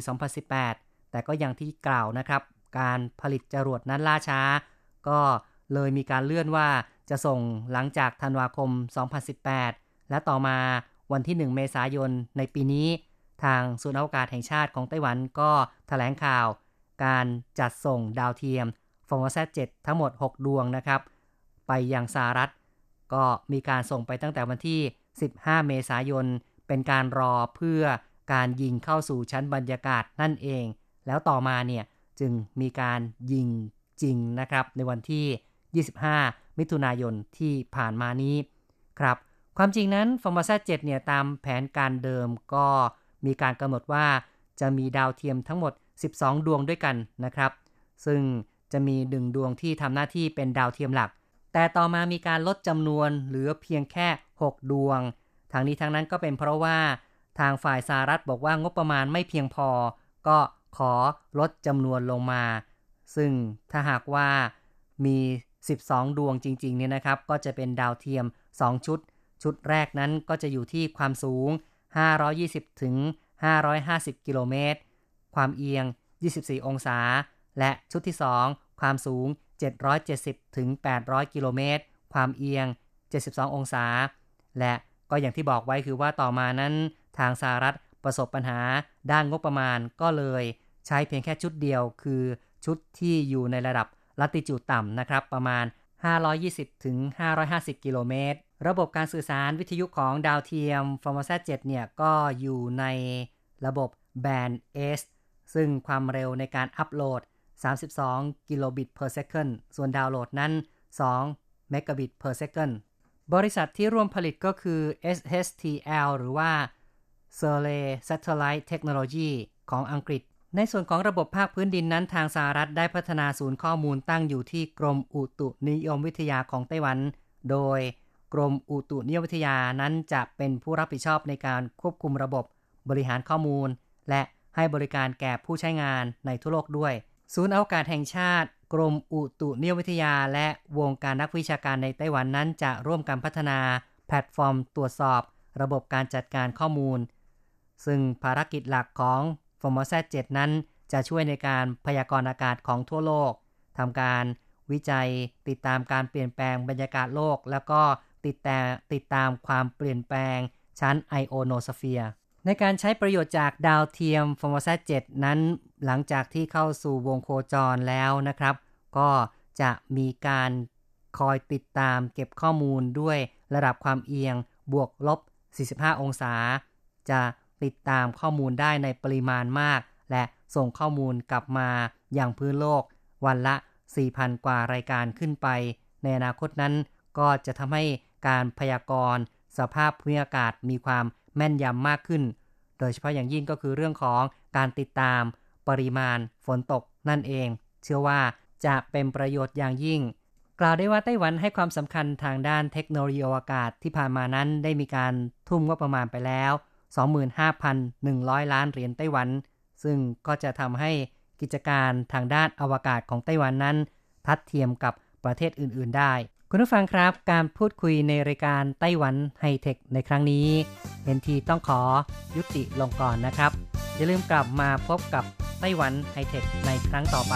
2018 แต่ก็อย่างที่กล่าวนะครับ การผลิตจรวดนั้นล่าช้า ก็เลยมีการเลื่อนว่าจะส่งหลังจากธันวาคม 2018 และต่อมาวันที่ 1 เมษายนในปีนี้ ทางศูนย์อวกาศแห่งชาติของไต้หวันก็ถแถลงข่าว การจัดส่งดาวเทียมฟอร์ม s a 7ทั้งหมด 6 ดวงนะครับ ไปยังสหรัฐ ก็มีการส่งไปตั้งแต่วันที่ 15 เมษายน เป็นการรอเพื่อการยิงเข้าสู่ชั้นบรรยากาศนั่นเอง แล้วต่อมาเนี่ยจึงมีการยิงจริงนะครับ ในวันที่ 25 มิถุนายนที่ผ่านมานี้ครับ ความจริงนั้นฟอร์มาซา7เนี่ยตามแผนการเดิมก็มีการกำหนดว่าจะมีดาวเทียมทั้งหมด 12 ดวงด้วยกันนะครับ ซึ่งจะมีหนึ่งดวงที่ทำหน้าที่เป็นดาวเทียมหลัก แต่ต่อมามีการลดจำนวนเหลือเพียงแค่ 6 ดวง ทางนี้ทางนั้นก็เป็นเพราะว่าทางฝ่ายสหรัฐบอกว่างบประมาณไม่เพียงพอ ก็ขอลดจำนวนลงมา ซึ่งถ้าหากว่ามี 12 ดวงจริงๆเนี่ยนะครับ ก็จะเป็นดาวเทียม 2 ชุด ชุดแรกนั้นก็จะอยู่ที่ความสูง 520 ถึง 550 กิโลเมตร ความเอียง 24 องศา และชุดที่ 2 ความสูง 770 ถึง 800 กิโลเมตร ความเอียง 72 องศา และก็อย่างที่บอกไว้คือว่าต่อมานั้น ทางสหรัฐประสบปัญหาด้านงบประมาณก็เลยใช้เพียงแค่ชุดเดียวคือชุดที่อยู่ในระดับลัติจูดต่ำนะครับ ประมาณ 520 ถึง 550 กิโลเมตร ระบบการสื่อสารวิทยุของดาวเทียม f o r m o s a 7เนี่ยก็อยู่ในระบบแบน S ซึ่งความเร็วในการอัปโหลด 32 กิโลบิต per second ส่วนดาวน์โหลดนั้น 2 เมกะบิต per second บริษัทที่ร่วมผลิตก็คือ SHTL หรือว่า s e r l e Satellite Technology ของอังกฤษ ในส่วนของระบบภาคพื้นดินนั้นทางสหรัฐได้พัฒนาศูนย์ข้อมูลตั้งอยู่ที่กรมอุตุนิยมวิทยาของไต้หวัน โดย กรมอุตุนิยมวิทยานั้นจะเป็นผู้รับผิดชอบในการควบคุมระบบบริหารข้อมูล และให้บริการแก่ผู้ใช้งานในทั่วโลกด้วย ศูนย์อวกาศแห่งชาติ กรมอุตุนิยมวิทยา และวงการนักวิชาการในไต้หวันนั้นจะร่วมกันพัฒนา แพลตฟอร์ม ตรวจสอบ ระบบการจัดการข้อมูล ซึ่งภารกิจหลักของ f o r m o s a 7นั้น จะช่วยในการพยากรณ์อากาศของทั่วโลกทำการวิจัยติดตามการเปลี่ยนแปลงบรรยากาศโลก แล้วก็ ติดแต่ติดตามความเปลี่ยนแปลงชั้นไอโอโนสเฟียร์ในการใช้ประโยชน์จากดาวเทียม FORMOSAT 7นั้น หลังจากที่เข้าสู่วงโคจรแล้วนะครับ ก็จะมีการคอยติดตามเก็บข้อมูลด้วยระดับความเอียงบวกลบ 45 องศา จะติดตามข้อมูลได้ในปริมาณมาก และส่งข้อมูลกลับมาอย่างพื้นโลก วันละ 4,000 กว่ารายการขึ้นไป ในอนาคตนั้นก็จะทำให้ การพยากรณ์ สภาพภูมิอากาศมีความแม่นยำมากขึ้น โดยเฉพาะอย่างยิ่งก็คือเรื่องของการติดตามปริมาณฝนตกนั่นเอง เชื่อว่าจะเป็นประโยชน์อย่างยิ่ง กล่าวได้ว่าไต้หวันให้ความสำคัญทางด้านเทคโนโลยีอวกาศที่ผ่านมานั้นได้มีการทุ่มงบประมาณไปแล้ว 25,100 ล้านเหรียญไต้หวัน ซึ่งก็จะทำให้กิจการทางด้านอวกาศของไต้หวันนั้น ทัดเทียมกับประเทศอื่น ๆ ได้ คุณผู้ฟังครับการพูดคุยในรายการไต้หวันไฮเทคในครั้งนี้เห็นทีต้องขอยุติลงก่อนนะครับ อย่าลืมกลับมาพบกับไต้หวันไฮเทคในครั้งต่อไป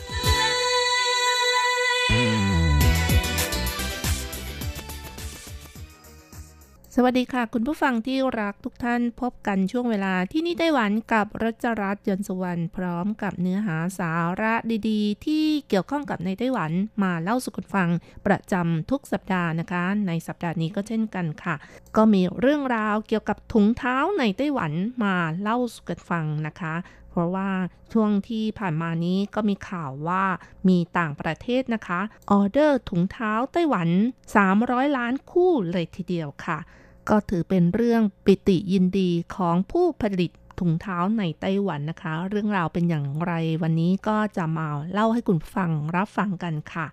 วัสดีค่ะ คุณผู้ฟังที่รักทุกท่านพบกันช่วงเวลาที่นี่ไต้หวันกับรัชรัตน์ยนสวรรณพร้อมกับเนื้อหาสาระดีๆ ที่เกี่ยวข้องกับในไต้หวันมาเล่าสู่กันฟังประจำทุกสัปดาห์นะคะ ในสัปดาห์นี้ก็เช่นกันค่ะ ก็มีเรื่องราวเกี่ยวกับถุงเท้าในไต้หวันมาเล่าสู่กันฟังนะคะเพราะว่าช่วงที่ผ่านมานี้ก็มีข่าวว่ามีต่างประเทศนะคะ ออเดอร์ถุงเท้าไต้หวัน 300 ล้านคู่เลยทีเดียวค่ะ ก็ถือเป็นเรื่องปิติยินดีของผู้ผลิตถุงเท้าในไต้หวันนะคะ เรื่องราวเป็นอย่างไรวันนี้ก็จะมาเล่าให้คุณฟังรับฟังกันค่ะ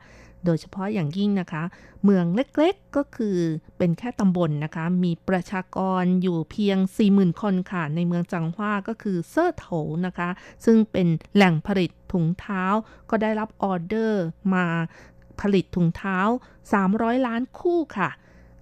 โดยเฉพาะอย่างยิ่งนะคะ เมืองเล็กๆก็คือเป็นแค่ตำบลนนะคะ มีประชากรอยู่เพียง 40,000 คนค่ะ ในเมืองจังหว้าก็คือเซอร์โถนะคะ ซึ่งเป็นแหล่งผลิตถุงเท้าก็ได้รับออเดอร์มาผลิตถุงเท้า 300 ล้านคู่ค่ะ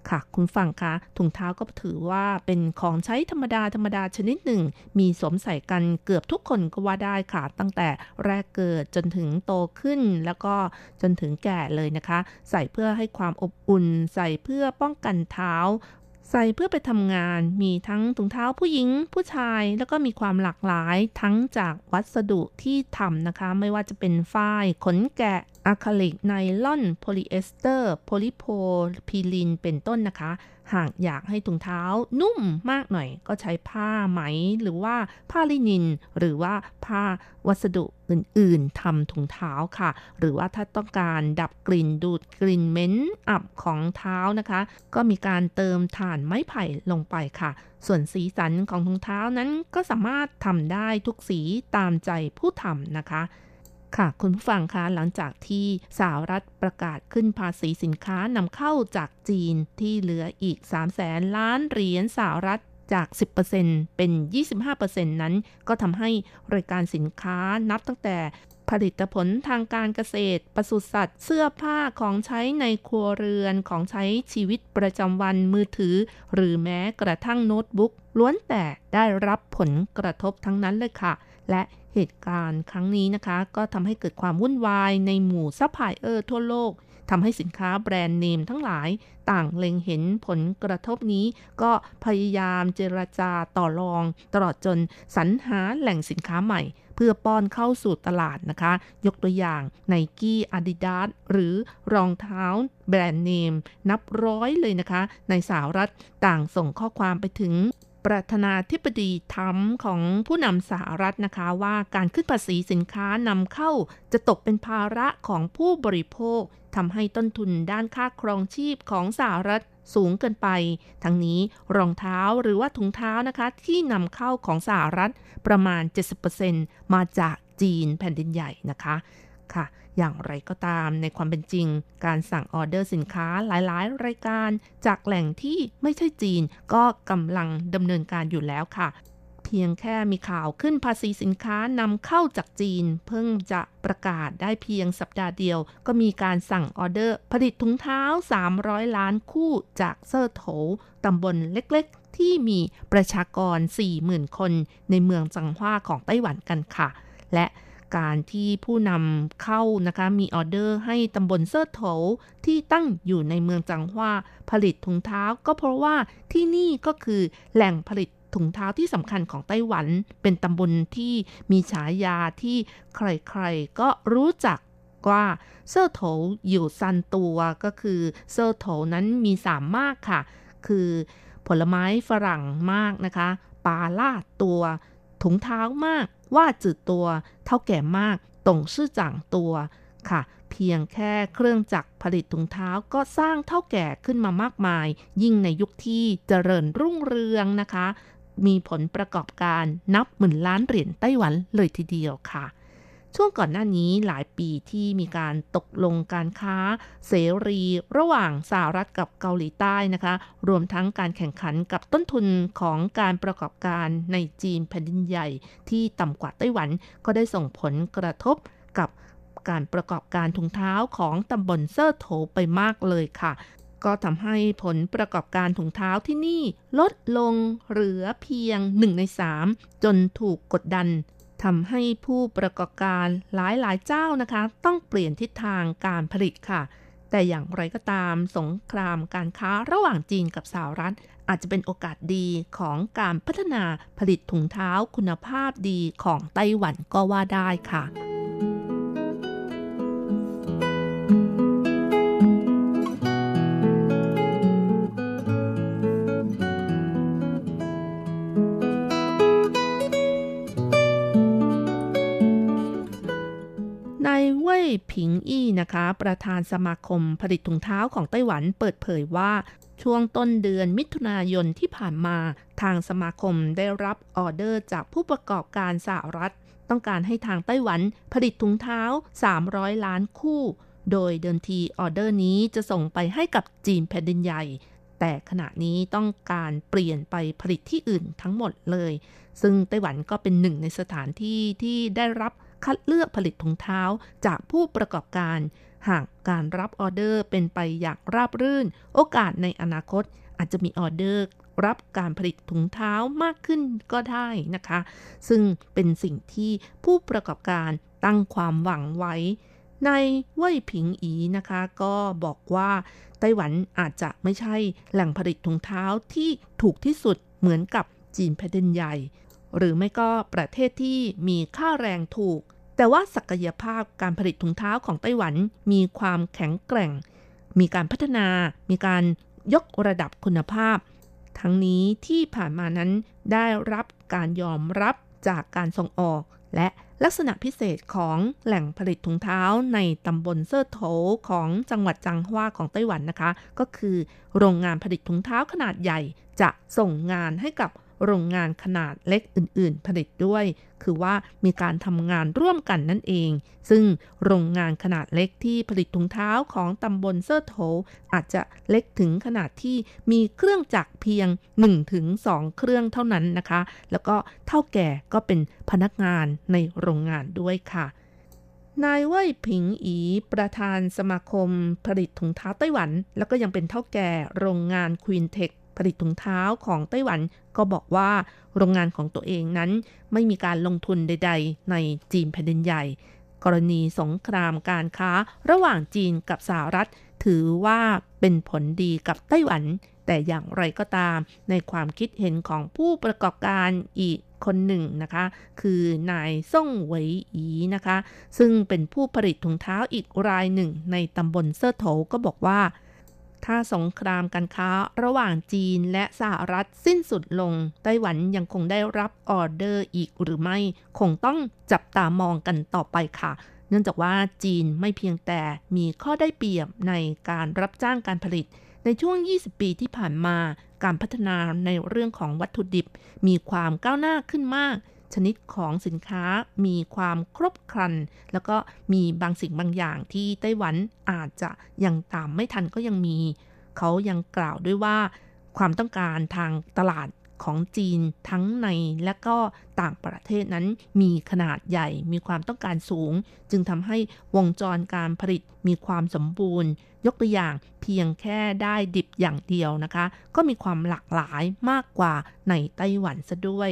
ค่ะ คุณฟังคะถุงเท้าก็ถือว่าเป็นของใช้ธรรมดาธรรมดาชนิดหนึ่ง มีสวมใส่กันเกือบทุกคนก็ว่าได้ค่ะ ตั้งแต่แรกเกิดจนถึงโตขึ้น แล้วก็จนถึงแก่เลยนะคะ ใส่เพื่อให้ความอบอุ่น ใส่เพื่อป้องกันเท้าใส่เพื่อไปทำงานมีทั้งถุงเท้าผู้หญิงผู้ชายแล้วก็มีความหลากหลายทั้งจากวัสดุที่ทำนะคะ ไม่ว่าจะเป็นฝ้ายขนแกะ อะคริลิกไนล่อนโพลีเอสเตอร์โพลิโพรพิลีนเป็นต้นนะคะ หากอยากให้ถุงเท้านุ่มมากหน่อย ก็ใช้ผ้าไหมหรือว่าผ้าลินิน หรือว่าผ้าวัสดุอื่นๆทำถุงเท้าค่ะ หรือว่าถ้าต้องการดับกลิ่นดูดกลิ่นเหม็นอับของเท้านะคะ ก็มีการเติมถ่านไม้ไผ่ลงไปค่ะ ส่วนสีสันของถุงเท้านั้นก็สามารถทำได้ทุกสีตามใจผู้ทำนะคะ ค่ะคุณผู้ฟังคะหลังจากที่สหรัฐประกาศขึ้นภาษีสินค้านำเข้าจากจีนที่เหลืออีก3แสนล้านเหรียญสหรัฐจาก 10%เป็น 25%นั้น ก็ทำให้รายการสินค้านับตั้งแต่ผลิตผลทางการเกษตร ปศุสัตว์ เสื้อผ้าของใช้ในครัวเรือน ของใช้ชีวิตประจำวันมือถือ หรือแม้กระทั่งโน้ตบุ๊กล้วนแต่ได้รับผลกระทบทั้งนั้นเลยค่ะ และ เหตุการณ์ครั้งนี้นะคะ ก็ทำให้เกิดความวุ่นวายในหมู่ซัพพลายเออร์ทั่วโลกทำให้สินค้าแบรนด์เนมทั้งหลายต่างเล็งเห็นผลกระทบนี้ ก็พยายามเจรจาต่อรอง ตลอดจนสรรหาแหล่งสินค้าใหม่ เพื่อป้อนเข้าสู่ตลาดนะคะ ยกตัวอย่างไนกี้อาดิดาสหรือรองเท้าแบรนด์เนม นับร้อยเลยนะคะ ในสหรัฐต่างส่งข้อความไปถึง ประธานาธิบดีทรัมของผู้นำสหรัฐนะคะว่าการขึ้นภาษีสินค้านำเข้าจะตกเป็นภาระของผู้บริโภคทำให้ต้นทุนด้านค่าครองชีพของสหรัฐสูงเกินไป ทั้งนี้รองเท้าหรือว่าถุงเท้านะคะที่นำเข้าของสหรัฐประมาณ 70%มาจากจีนแผ่นดินใหญ่นะคะ ค่ะ อย่างไรก็ตามในความเป็นจริง การสั่งออเดอร์สินค้าหลายๆ รายการจากแหล่งที่ไม่ใช่จีน ก็กำลังดำเนินการอยู่แล้วค่ะเพียงแค่มีข่าวขึ้นภาษีสินค้านำเข้าจากจีน เพิ่งจะประกาศได้เพียงสัปดาห์เดียว ก็มีการสั่งออเดอร์ ผลิตถุงเท้า 300 ล้านคู่จากเซอร์โถตำบลเล็กๆ ที่มีประชากร 40,000 คนในเมืองจังหว้าของไต้หวันกันค่ะ และ การที่ผู้นำเข้านะคะมีออเดอร์ให้ตำบลเซอร์โถที่ตั้งอยู่ในเมืองจังหว้าผลิตถุงเท้าก็เพราะว่าที่นี่ก็คือแหล่งผลิตถุงเท้าที่สำคัญของไต้หวัน เป็นตำบลที่มีฉายาที่ใครๆก็รู้จักว่าเซอร์โถอยู่ซันตัวก็คือเซอร์โถนั้นมีสามมากค่ะ คือผลไม้ฝรั่งมากนะคะ ปลาล่าตัว ถุงเท้ามาก ว่าจืดตัวเท่าแก่มากตงชื่อจ่างตัวค่ะ เพียงแค่เครื่องจักรผลิตถุงเท้าก็สร้างเท่าแก่ขึ้นมามากมาย ยิ่งในยุคที่เจริญรุ่งเรืองนะคะ มีผลประกอบการนับหมื่นล้านเหรียญไต้หวันเลยทีเดียวค่ะ ช่วงก่อนหน้านี้หลายปีที่มีการตกลงการค้าเสรีระหว่างสหรัฐกับเกาหลีใต้นะคะ รวมทั้งการแข่งขันกับต้นทุนของการประกอบการในจีนแผ่นดินใหญ่ ที่ต่ำกว่าไต้หวันก็ได้ส่งผลกระทบกับการประกอบการถุงเท้าของตำบลเซอร์โถไปมากเลยค่ะ ก็ทำให้ผลประกอบการถุงเท้าที่นี่ลดลงเหลือเพียง 1 ใน 3 จนถูกกดดัน ทำให้ผู้ประกอบการหลายๆ เจ้านะคะ ต้องเปลี่ยนทิศทางการผลิตค่ะ แต่อย่างไรก็ตามสงครามการค้าระหว่างจีนกับสหรัฐ อาจจะเป็นโอกาสดีของการพัฒนาผลิตถุงเท้าคุณภาพดีของไต้หวันก็ว่าได้ค่ะ ผิงอี้นะคะ ประธานสมาคมผลิตถุงเท้าของไต้หวันเปิดเผยว่าช่วงต้นเดือนมิถุนายนที่ผ่านมา ทางสมาคมได้รับออเดอร์จากผู้ประกอบการสหรัฐ ต้องการให้ทางไต้หวันผลิตถุงเท้า 300 ล้านคู่ โดยเดิมทีออเดอร์นี้จะส่งไปให้กับจีนแผ่นดินใหญ่ แต่ขณะนี้ต้องการเปลี่ยนไปผลิตที่อื่นทั้งหมดเลย ซึ่งไต้หวันก็เป็นหนึ่งในสถานที่ที่ได้รับ คัดเลือกผลิตถุงเท้าจากผู้ประกอบการ หากการรับออเดอร์เป็นไปอย่างราบรื่น โอกาสในอนาคตอาจจะมีออเดอร์รับการผลิตถุงเท้ามากขึ้นก็ได้นะคะ ซึ่งเป็นสิ่งที่ผู้ประกอบการตั้งความหวังไว้ ในเว่ยผิงอีนะคะ ก็บอกว่าไต้หวันอาจจะไม่ใช่แหล่งผลิตถุงเท้าที่ถูกที่สุดเหมือนกับจีนแผ่นดินใหญ่ หรือไม่ก็ประเทศที่มีค่าแรงถูก แต่ว่าศักยภาพการผลิตถุงเท้าของไต้หวันมีความแข็งแกร่ง มีการพัฒนา มีการยกระดับคุณภาพ ทั้งนี้ที่ผ่านมานั้นได้รับการยอมรับจากการส่งออก และลักษณะพิเศษของแหล่งผลิตถุงเท้าในตำบลเซอร์โถของจังหวัดจางฮวาของไต้หวันนะคะ ก็คือ โรงงานผลิตถุงเท้าขนาดใหญ่จะส่งงานให้กับ โรงงานขนาดเล็กอื่น ๆ ผลิตด้วย คือว่ามีการทำงานร่วมกันนั่นเอง ซึ่งโรงงานขนาดเล็กที่ผลิตถุงเท้าของตำบลเซอร์โถอาจจะเล็กถึงขนาดที่มีเครื่องจักรเพียง 1-2 เครื่องเท่านั้นนะคะ แล้วก็เท่าแก่ก็เป็นพนักงานในโรงงานด้วยค่ะนายเว่ยผิงอี ประธานสมาคมผลิตถุงเท้าไต้หวัน แล้วก็ยังเป็นเท่าแก่โรงงานควีนเทค ผลิตถุงเท้าของไต้หวันก็บอกว่าโรงงานของตัวเองนั้นไม่มีการลงทุนใด ๆ ในจีนแผ่นดินใหญ่ กรณีสงครามการค้าระหว่างจีนกับสหรัฐ ถือว่าเป็นผลดีกับไต้หวัน แต่อย่างไรก็ตาม ในความคิดเห็นของผู้ประกอบการอีกคนหนึ่งนะคะ คือนายซ่งเหวยอีนะคะ ซึ่งเป็นผู้ผลิตถุงเท้าอีกรายหนึ่งในตำบลเซอร์โถก็บอกว่า ถ้าสงครามการค้าระหว่างจีนและสหรัฐสิ้นสุดลง ไต้หวันยังคงได้รับออเดอร์อีกหรือไม่ คงต้องจับตามองกันต่อไปค่ะ เนื่องจากว่าจีนไม่เพียงแต่มีข้อได้เปรียบในการรับจ้างการผลิต ในช่วง 20 ปีที่ผ่านมา การพัฒนาในเรื่องของวัตถุดิบ มีความก้าวหน้าขึ้นมาก ชนิดของสินค้ามีความครบครัน แล้วก็มีบางสิ่งบางอย่างที่ไต้หวันอาจจะยังตามไม่ทันก็ยังมี เขายังกล่าวด้วยว่า ความต้องการทางตลาดของจีนทั้งในและก็ต่างประเทศนั้นมีขนาดใหญ่มีความต้องการสูง จึงทำให้วงจรการผลิตมีความสมบูรณ์ ยกตัวอย่างเพียงแค่ได้ดิบอย่างเดียวนะคะ ก็มีความหลากหลายมากกว่าในไต้หวันซะด้วย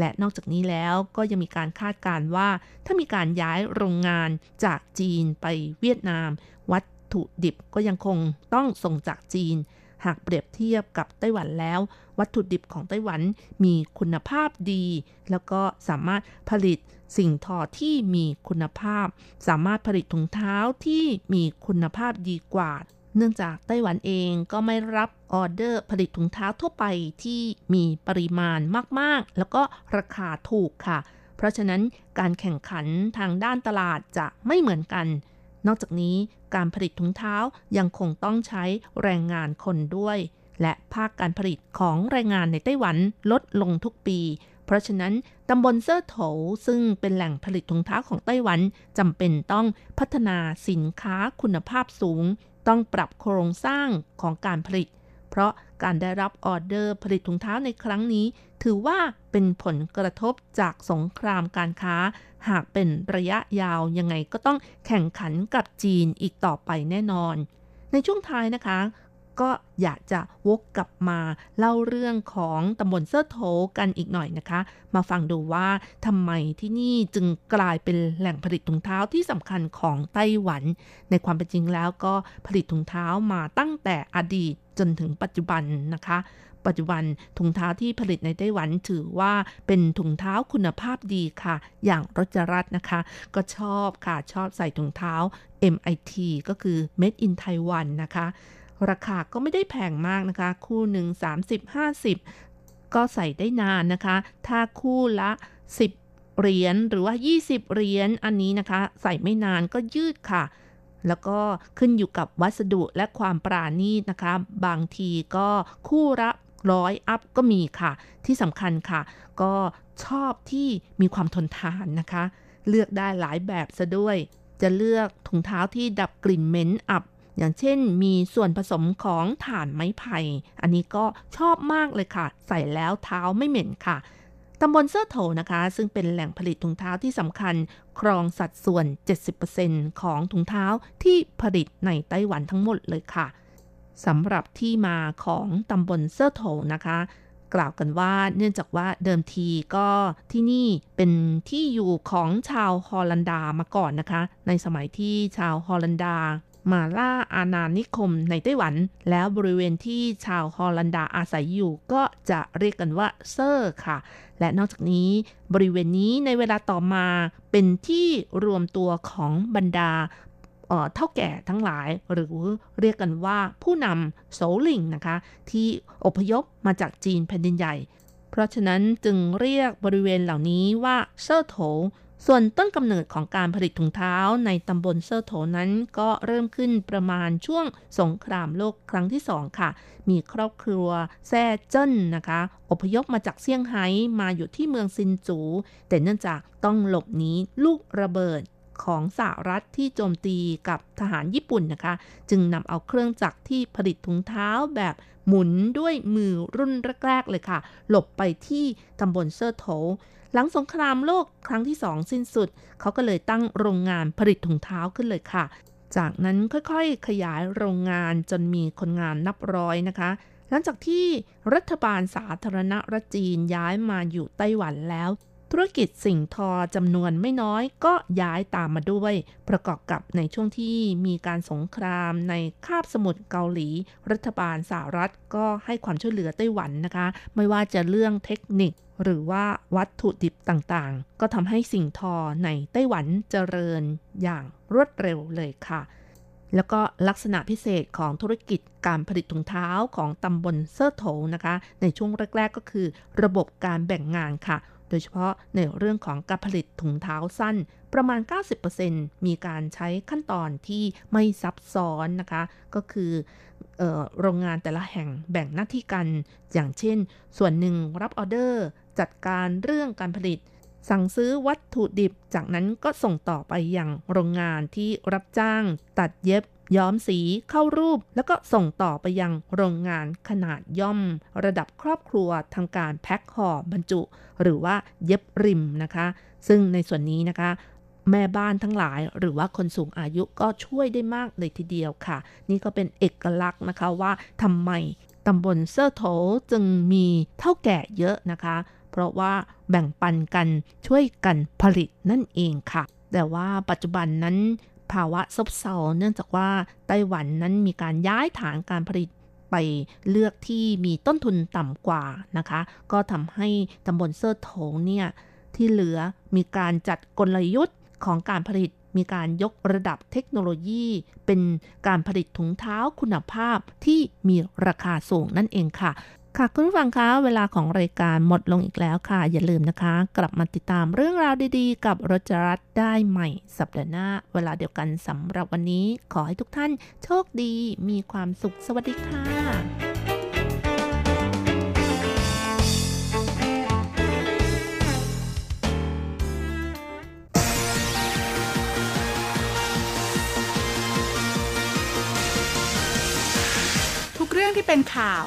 และนอกจากนี้แล้วก็ยังมีการคาดการณ์ว่า ถ้ามีการย้ายโรงงานจากจีนไปเวียดนาม วัตถุดิบก็ยังคงต้องส่งจากจีน หากเปรียบเทียบกับไต้หวันแล้ว วัตถุดิบของไต้หวันมีคุณภาพดี แล้วก็สามารถผลิตสิ่งทอที่มีคุณภาพ สามารถผลิตถุงเท้าที่มีคุณภาพดีกว่า เนื่องจากไต้หวันเองก็ไม่รับออเดอร์ผลิตถุงเท้าทั่วไปที่มีปริมาณมากๆ แล้วก็ราคาถูกค่ะ เพราะฉะนั้นการแข่งขันทางด้านตลาดจะไม่เหมือนกัน นอกจากนี้การผลิตถุงเท้ายังคงต้องใช้แรงงานคนด้วย และภาคการผลิตของแรงงานในไต้หวันลดลงทุกปี เพราะฉะนั้นตำบลเซอร์โถซึ่งเป็นแหล่งผลิตถุงเท้าของไต้หวันจำเป็นต้องพัฒนาสินค้าคุณภาพสูง ต้องปรับโครงสร้างของการผลิต เพราะการได้รับออเดอร์ผลิตถุงเท้าในครั้งนี้ ถือว่าเป็นผลกระทบจากสงครามการค้า หากเป็นระยะยาวยังไงก็ต้องแข่งขันกับจีนอีกต่อไปแน่นอน ในช่วงท้ายนะคะ ก็อยากจะวกกลับมาเล่าเรื่องของตำบลเซอร์โถกันอีกหน่อยนะคะ มาฟังดูว่าทำไมที่นี่จึงกลายเป็นแหล่งผลิตถุงเท้าที่สำคัญของไต้หวัน ในความเป็นจริงแล้วก็ผลิตถุงเท้ามาตั้งแต่อดีตจนถึงปัจจุบันนะคะ ปัจจุบันถุงเท้าที่ผลิตในไต้หวันถือว่าเป็นถุงเท้าคุณภาพดีค่ะ อย่างรจรัตนะคะ ก็ชอบค่ะชอบใส่ถุงเท้า MIT ก็คือ Made in Taiwan นะคะ ราคาก็ไม่ได้แพงมากนะคะ คู่หนึ่ง30-50 ก็ใส่ได้นานนะคะ ถ้าคู่ละ 10 เหรียญหรือว่า 20 เหรียญอันนี้นะคะ ใส่ไม่นานก็ยืดค่ะ แล้วก็ขึ้นอยู่กับวัสดุและความปราณีตนะคะ บางทีก็คู่ละร้อยอัพก็มีค่ะ ที่สำคัญค่ะ ก็ชอบที่มีความทนทานนะคะ เลือกได้หลายแบบซะด้วย จะเลือกถุงเท้าที่ดับกลิ่นเหม็นอับ อย่างเช่นมีส่วนผสมของถ่านไม้ไผ่ อันนี้ก็ชอบมากเลยค่ะ ใส่แล้วเท้าไม่เหม็นค่ะตำบลเซอร์โถนะคะ ซึ่งเป็นแหล่งผลิตถุงเท้าที่สำคัญ ครองสัดส่วน 70%ของถุงเท้าที่ผลิตในไต้หวันทั้งหมดเลยค่ะสำหรับที่มาของตำบลเซอร์โถนะคะ กล่าวกันว่าเนื่องจากว่าเดิมทีก็ที่นี่เป็นที่อยู่ของชาวฮอลันดามาก่อนนะคะ ในสมัยที่ชาวฮอลันดา มาล่าอาณานิคมในไต้หวัน แล้วบริเวณที่ชาวฮอลันดาอาศัยอยู่ก็จะเรียกกันว่าเซอร์ค่ะ และนอกจากนี้บริเวณนี้ในเวลาต่อมาเป็นที่รวมตัวของบรรดาเท่าแก่ทั้งหลายหรือเรียกกันว่าผู้นำโซลิงนะคะ ที่อพยพมาจากจีนแผ่นดินใหญ่ เพราะฉะนั้นจึงเรียกบริเวณเหล่านี้ว่าเซอร์โถ ส่วนต้นกำเนิดของการผลิตถุงเท้าในตำบลเซอร์โถนั้นก็เริ่มขึ้นประมาณช่วงสงครามโลกครั้งที่สองค่ะ มีครอบครัวแซ่เจิ้นนะคะ อพยพมาจากเซี่ยงไฮ้มาอยู่ที่เมืองซินจู แต่เนื่องจากต้องหลบหนีลูกระเบิดของสหรัฐที่โจมตีกับทหารญี่ปุ่นนะคะ จึงนำเอาเครื่องจักรที่ผลิตถุงเท้าแบบหมุนด้วยมือรุ่นแรกๆเลยค่ะ หลบไปที่ตำบลเซอร์โถ หลังสงครามโลกครั้งที่สองสิ้นสุด เขาก็เลยตั้งโรงงานผลิตถุงเท้าขึ้นเลยค่ะ จากนั้นค่อยๆ ขยายโรงงานจนมีคนงานนับร้อยนะคะ หลังจากที่รัฐบาลสาธารณรัฐจีนย้ายมาอยู่ไต้หวันแล้ว ธุรกิจสิ่งทอจำนวนไม่น้อยก็ย้ายตามมาด้วย ประกอบกับในช่วงที่มีการสงครามในคาบสมุทรเกาหลี รัฐบาลสหรัฐก็ให้ความช่วยเหลือไต้หวันนะคะ ไม่ว่าจะเรื่องเทคนิคหรือว่าวัตถุดิบต่างๆ ก็ทำให้สิ่งทอในไต้หวันเจริญอย่างรวดเร็วเลยค่ะแล้วก็ลักษณะพิเศษของธุรกิจการผลิตถุงเท้าของตำบลเซอร์โถนะคะ ในช่วงแรก ๆ ก็คือ ระบบการแบ่งงานค่ะ โดยเฉพาะในเรื่องของการผลิตถุงเท้าสั้นประมาณ 90%มีการใช้ขั้นตอนที่ไม่ซับซ้อนนะคะ ก็คือออโรงงานแต่ละแห่งแบ่งหน้าที่กัน อย่างเช่น ส่วนหนึ่งรับออเดอร์ จัดการเรื่องการผลิต สั่งซื้อวัตถุดิบ จากนั้นก็ส่งต่อไปอยังโรงงานที่รับจ้าง ตัดเย็บ ย้อมสีเข้ารูป แล้วก็ส่งต่อไปยังโรงงานขนาดย่อม ระดับครอบครัวทำการแพ็คห่อบรรจุ หรือว่าเย็บริมนะคะ ซึ่งในส่วนนี้นะคะแม่บ้านทั้งหลายหรือว่าคนสูงอายุก็ช่วยได้มากเลยทีเดียวค่ะ นี่ก็เป็นเอกลักษณ์นะคะว่าทำไมตำบลเซอร์โถจึงมีเท่าแก่เยอะนะคะ เพราะว่าแบ่งปันกันช่วยกันผลิตนั่นเองค่ะ แต่ว่าปัจจุบันนั้น ภาวะซบเซาเนื่องจากว่าไต้หวันนั้นมีการย้ายฐานการผลิตไปเลือกที่มีต้นทุนต่ำกว่านะคะ ก็ทำให้ตำบลเซอร์โถงเนี่ยที่เหลือมีการจัดกลยุทธ์ของการผลิต มีการยกระดับเทคโนโลยี เป็นการผลิตถุงเท้าคุณภาพที่มีราคาสูงนั่นเองค่ะ ค่ะคุณผู้ฟังคะเวลาของรายการหมดลงอีกแล้วค่ะ อย่าลืมนะคะ กลับมาติดตามเรื่องราวดีๆ กับรจรัตได้ใหม่สัปดาห์หน้า เวลาเดียวกันสำหรับวันนี้ ขอให้ทุกท่านโชคดี มีความสุขสวัสดีค่ะทุกเรื่องที่เป็นข่าว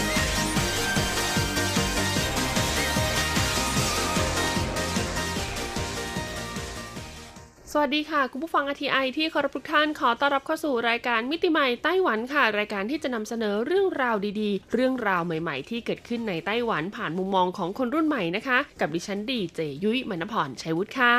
สวัสดีค่ะคุณผู้ฟังอทีไอที่เคารพทุกท่านขอต้อนรับเข้าสู่รายการมิติใหม่ไต้หวันค่ะ รายการที่จะนำเสนอเรื่องราวดีๆ เรื่องราวใหม่ๆ ที่เกิดขึ้นในไต้หวันผ่านมุมมองของคนรุ่นใหม่นะคะ กับดิฉันดีเจยุ้ยมณพรชัยวุฒิค่ะ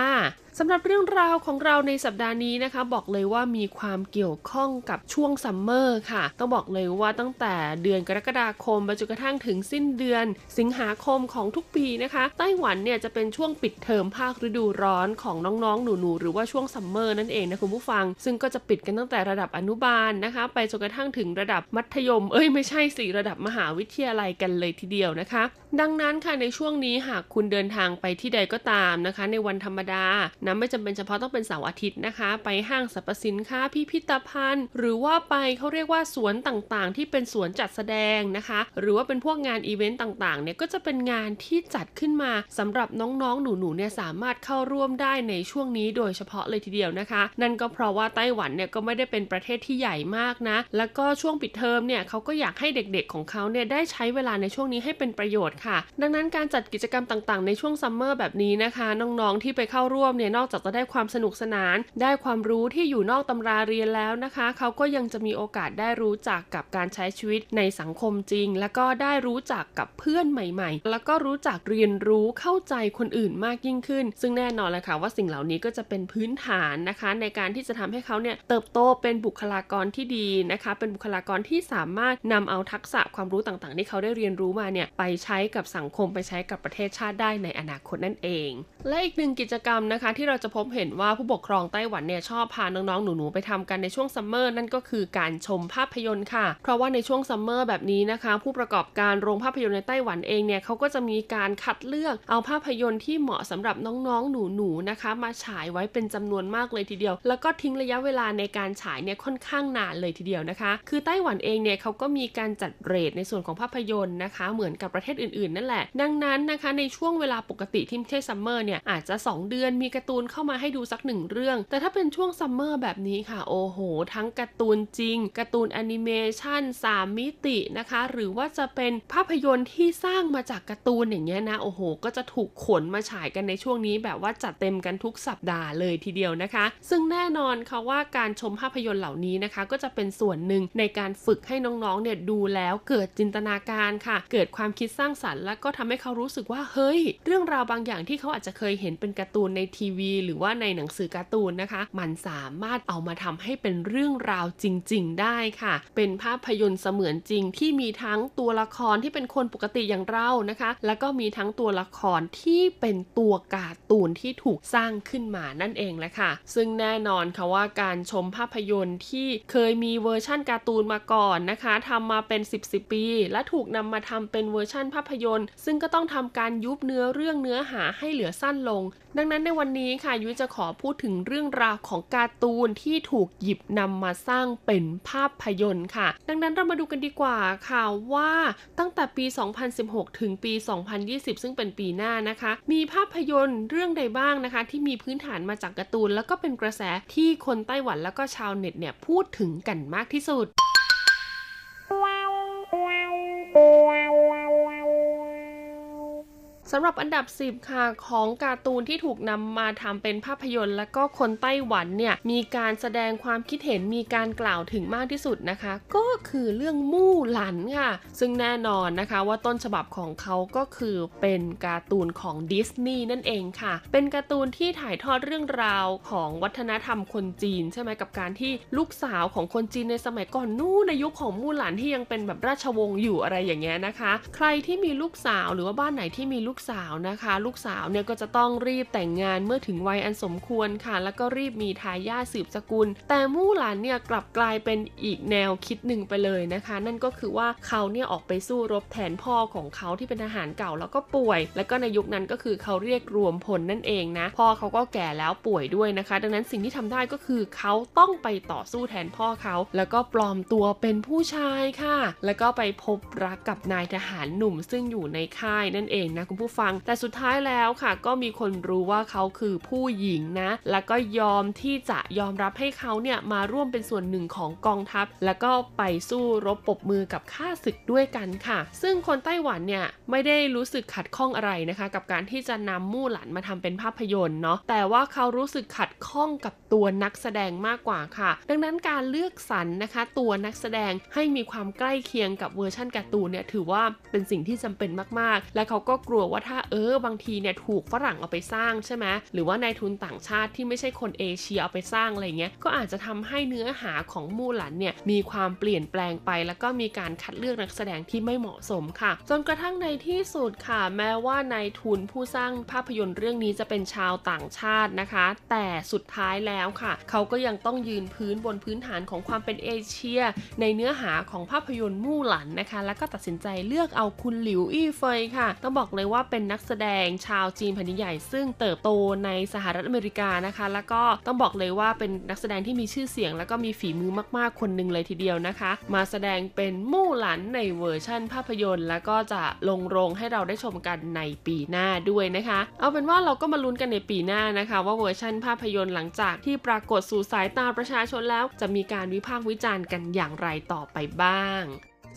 สำหรับเรื่องราวของเราในสัปดาห์นี้นะคะ บอกเลยว่ามีความเกี่ยวข้องกับช่วงซัมเมอร์ค่ะ ต้องบอกเลยว่าตั้งแต่เดือนกรกฎาคมไปจนกระทั่งถึงสิ้นเดือน สิงหาคมของทุกปีนะคะ ไต้หวันเนี่ยจะเป็นช่วงปิดเทอมภาคฤดูร้อนของน้องๆ หนูๆ หรือว่าช่วงซัมเมอร์นั่นเองนะคุณผู้ฟัง ซึ่งก็จะปิดกันตั้งแต่ระดับอนุบาลนะคะ ไปจนกระทั่งถึงระดับมัธยม เอ้ยไม่ใช่สิระดับมหาวิทยาลัยกันเลยทีเดียวนะคะ ดังนั้นค่ะในช่วงนี้หากคุณเดินทางไปที่ใดก็ตามนะคะ ในวันธรรมดานะไม่จำเป็นเฉพาะต้องเป็นเสาร์อาทิตย์นะคะ ไปห้างสรรพสินค้าพิพิธภัณฑ์ หรือว่าไปเขาเรียกว่าสวนต่างๆ ที่เป็นสวนจัดแสดงนะคะ หรือว่าเป็นพวกงานอีเวนต์ต่างๆเนี่ยก็จะเป็นงานที่จัดขึ้นมาสำหรับน้องๆ หนูๆเนี่ยสามารถเข้าร่วมได้ในช่วงนี้โดยเฉพาะเลยทีเดียวนะคะ นั่นก็เพราะว่าไต้หวันเนี่ยก็ไม่ได้เป็นประเทศที่ใหญ่มากนะ แล้วก็ช่วงปิดเทอมเนี่ยเขาก็อยากให้เด็กๆของเขาเนี่ยได้ใช้เวลาในช่วงนี้ให้เป็นประโยชน์ค่ะ ดังนั้นการจัดกิจกรรมต่างๆ ในช่วงซัมเมอร์แบบนี้นะคะ น้องๆที่ไปเข้าร่วมเนี่ยนอกจากจะได้ความสนุกสนาน ได้ความรู้ที่อยู่นอกตำราเรียนแล้วนะคะ เขาก็ยังจะมีโอกาสได้รู้จักกับการใช้ชีวิตในสังคมจริง แล้วก็ได้รู้จักกับเพื่อนใหม่ ๆ แล้วก็รู้จักเรียนรู้เข้าใจคนอื่นมากยิ่งขึ้น ซึ่งแน่นอนเลยค่ะว่าสิ่งเหล่านี้ก็จะเป็นพื้นฐานนะคะ ในการที่จะทำให้เขาเนี่ยเติบโตเป็นบุคลากรที่ดีนะคะ เป็นบุคลากรที่สามารถนำเอาทักษะความรู้ต่างๆ ที่เขาได้เรียนรู้มาเนี่ยไปใช้กับสังคมไปใช้กับประเทศชาติได้ในอนาคตนั่นเอง และอีกหนึ่งกิจกรรมนะคะที่ที่เราจะพบเห็นว่าผู้ปกครองไต้หวันเนี่ยชอบพาน้องๆหนูๆไปทำกันในช่วงซัมเมอร์นั่นก็คือการชมภาพยนตร์ค่ะ เพราะว่าในช่วงซัมเมอร์แบบนี้นะคะ ผู้ประกอบการโรงภาพยนตร์ในไต้หวันเองเนี่ยเขาก็จะมีการคัดเลือกเอาภาพยนตร์ที่เหมาะสำหรับน้องๆหนูๆนะคะ มาฉายไว้เป็นจำนวนมากเลยทีเดียว แล้วก็ทิ้งระยะเวลาในการฉายเนี่ยค่อนข้างนานเลยทีเดียวนะคะ คือไต้หวันเองเนี่ยเขาก็มีการจัด rate ในส่วนของภาพยนตร์นะคะ เหมือนกับประเทศอื่นๆ นั่นแหละ ดังนั้นนะคะในช่วงเวลาปกติที่ไม่ใช่ซัมเมอร์เนี่ยอาจจะ 2 เดือนมีการ์ตูนเข้ามาให้ดูสักหนึ่งเรื่อง แต่ถ้าเป็นช่วงซัมเมอร์แบบนี้ค่ะ โอ้โห ทั้งการ์ตูนจริง การ์ตูนแอนิเมชัน3มิตินะคะ หรือว่าจะเป็นภาพยนตร์ที่สร้างมาจากการ์ตูนอย่างเงี้ยนะ โอ้โห ก็จะถูกขนมาฉายกันในช่วงนี้แบบว่าจัดเต็มกันทุกสัปดาห์เลยทีเดียวนะคะ ซึ่งแน่นอนค่ะว่าการชมภาพยนตร์เหล่านี้นะคะ ก็จะเป็นส่วนหนึ่งในการฝึกให้น้องๆเนี่ยดูแล้วเกิดจินตนาการค่ะ เกิดความคิดสร้างสรรค์ แล้วก็ทำให้เขารู้สึกว่าเฮ้ย เรื่องราวบางอย่างที่เขาอาจจะเคยเห็นเป็นการ์ตูนในทีวีหรือว่าในหนังสือการ์ตูนนะคะ มันสามารถเอามาทำให้เป็นเรื่องราวจริง ๆ ได้ค่ะ เป็นภาพยนตร์เสมือนจริงที่มีทั้งตัวละครที่เป็นคนปกติอย่างเรานะคะ แล้วก็มีทั้งตัวละครที่เป็นตัวการ์ตูนที่ถูกสร้างขึ้นมานั่นเองแหละค่ะ ซึ่งแน่นอนค่ะว่าการชมภาพยนตร์ที่เคยมีเวอร์ชั่นการ์ตูนมาก่อนนะคะทำมาเป็น 10 10 ปี และถูกนำมาทำเป็นเวอร์ชั่นภาพยนตร์ ซึ่งก็ต้องทำการยุบเนื้อเรื่องเนื้อหาให้เหลือสั้นลง ดังนั้นในวันนี้นี้ค่ะยุ้ยจะขอพูดถึงเรื่องราวของการ์ตูนที่ถูกหยิบนำมาสร้างเป็นภาพยนตร์ค่ะ ดังนั้นเรามาดูกันดีกว่าค่ะว่าตั้งแต่ปี 2016 ถึงปี 2020 ซึ่งเป็นปีหน้านะคะ มีภาพยนตร์เรื่องใดบ้างนะคะ ที่มีพื้นฐานมาจากการ์ตูน แล้วก็เป็นกระแสที่คนไต้หวันแล้วก็ชาวเน็ตเนี่ยพูดถึงกันมากที่สุด สำหรับอันดับ 10 ค่ะของการ์ตูนที่ถูกนำมาทำเป็นภาพยนตร์ และก็คนไต้หวันเนี่ยมีการแสดงความคิดเห็นมีการกล่าวถึงมากที่สุดนะคะ ก็คือเรื่องมู่หลันค่ะ ซึ่งแน่นอนนะคะว่าต้นฉบับของเขาก็คือเป็นการ์ตูนของดิสนีย์นั่นเองค่ะ เป็นการ์ตูนที่ถ่ายทอดเรื่องราวของวัฒนธรรมคนจีน ใช่ไหมกับการที่ลูกสาวของคนจีนในสมัยก่อนนู่นในยุคของมู่หลันที่ยังเป็นแบบราชวงศ์อยู่อะไรอย่างเงี้ยนะคะ ใครที่มีลูกสาวหรือว่าบ้านไหนที่มีลูกูกสาวนะคะ ลูกสาวเนี่ยก็จะต้องรีบแต่งงานเมื่อถึงวัยอันสมควรค่ะ แล้วก็รีบมีทายาทสืบสกุล แต่มู่หลานเนี่ยกลับกลายเป็นอีกแนวคิดหนึ่งไปเลยนะคะ นั่นก็คือว่าเขาเนี่ยออกไปสู้รบแทนพ่อของเขาที่เป็นทหารเก่าแล้วก็ป่วย แล้วก็ในยุคนั้นก็คือเขาเรียกรวมพลนั่นเองนะ พ่อเขาก็แก่แล้วป่วยด้วยนะคะ ดังนั้นสิ่งที่ทำได้ก็คือเขาต้องไปต่อสู้แทนพ่อเขา แล้วก็ปลอมตัวเป็นผู้ชายค่ะ แล้วก็ไปพบรักกับนายทหารหนุ่มซึ่งอยู่ในค่ายนั่นเองนะคุณผู้ฟัง แต่สุดท้ายแล้วค่ะ ก็มีคนรู้ว่าเขาคือผู้หญิงนะ แล้วก็ยอมที่จะยอมรับให้เขาเนี่ยมาร่วมเป็นส่วนหนึ่งของกองทัพ แล้วก็ไปสู้รบปบมือกับข้าศึกด้วยกันค่ะ ซึ่งคนไต้หวันเนี่ยไม่ได้รู้สึกขัดข้องอะไรนะคะ กับการที่จะนำมู่หลันมาทำเป็นภาพยนตร์เนาะแต่ว่าเขารู้สึกขัดข้องกับตัวนักแสดงมากกว่าค่ะ ดังนั้นการเลือกสรรนะคะ ตัวนักแสดงให้มีความใกล้เคียงกับเวอร์ชั่นการ์ตูนเนี่ยถือว่าเป็นสิ่งที่จำเป็นมากๆ และเขาก็กลัวว่าถ้าเออบางทีเนี่ยถูกฝรั่งเอาไปสร้างใช่ไหมหรือว่านายทุนต่างชาติที่ไม่ใช่คนเอเชียเอาไปสร้างอะไรเงี้ยก็อาจจะทำให้เนื้อหาของมู่หลันเนี่ยมีความเปลี่ยนแปลงไป แล้วก็มีการคัดเลือกนักแสดงที่ไม่เหมาะสมค่ะ จนกระทั่งในที่สุดค่ะ แม้ว่านายทุนผู้สร้างภาพยนตร์เรื่องนี้จะเป็นชาวต่างชาตินะคะ แต่สุดท้ายแล้วค่ะ เขาก็ยังต้องยืนพื้นบนพื้นฐานของความเป็นเอเชีย ในเนื้อหาของภาพยนตร์มู่หลันนะคะ แล้วก็ตัดสินใจเลือกเอาคุณหลิวอี้เฟยค่ะ ต้องบอกเลยว่าเป็นนักแสดงชาวจีนแผ่นดินใหญ่ ซึ่งเติบโตในสหรัฐอเมริกานะคะ แล้วก็ต้องบอกเลยว่าเป็นนักแสดงที่มีชื่อเสียง แล้วก็มีฝีมือมากๆคนหนึ่งเลยทีเดียวนะคะ มาแสดงเป็นมู่หลันในเวอร์ชั่นภาพยนตร์ แล้วก็จะลงโรงให้เราได้ชมกันในปีหน้าด้วยนะคะ เอาเป็นว่าเราก็มาลุ้นกันในปีหน้านะคะ ว่าเวอร์ชั่นภาพยนตร์หลังจากที่ปรากฏสู่สายตาประชาชนแล้ว จะมีการวิพากษ์วิจารณ์กันอย่างไรต่อไปบ้าง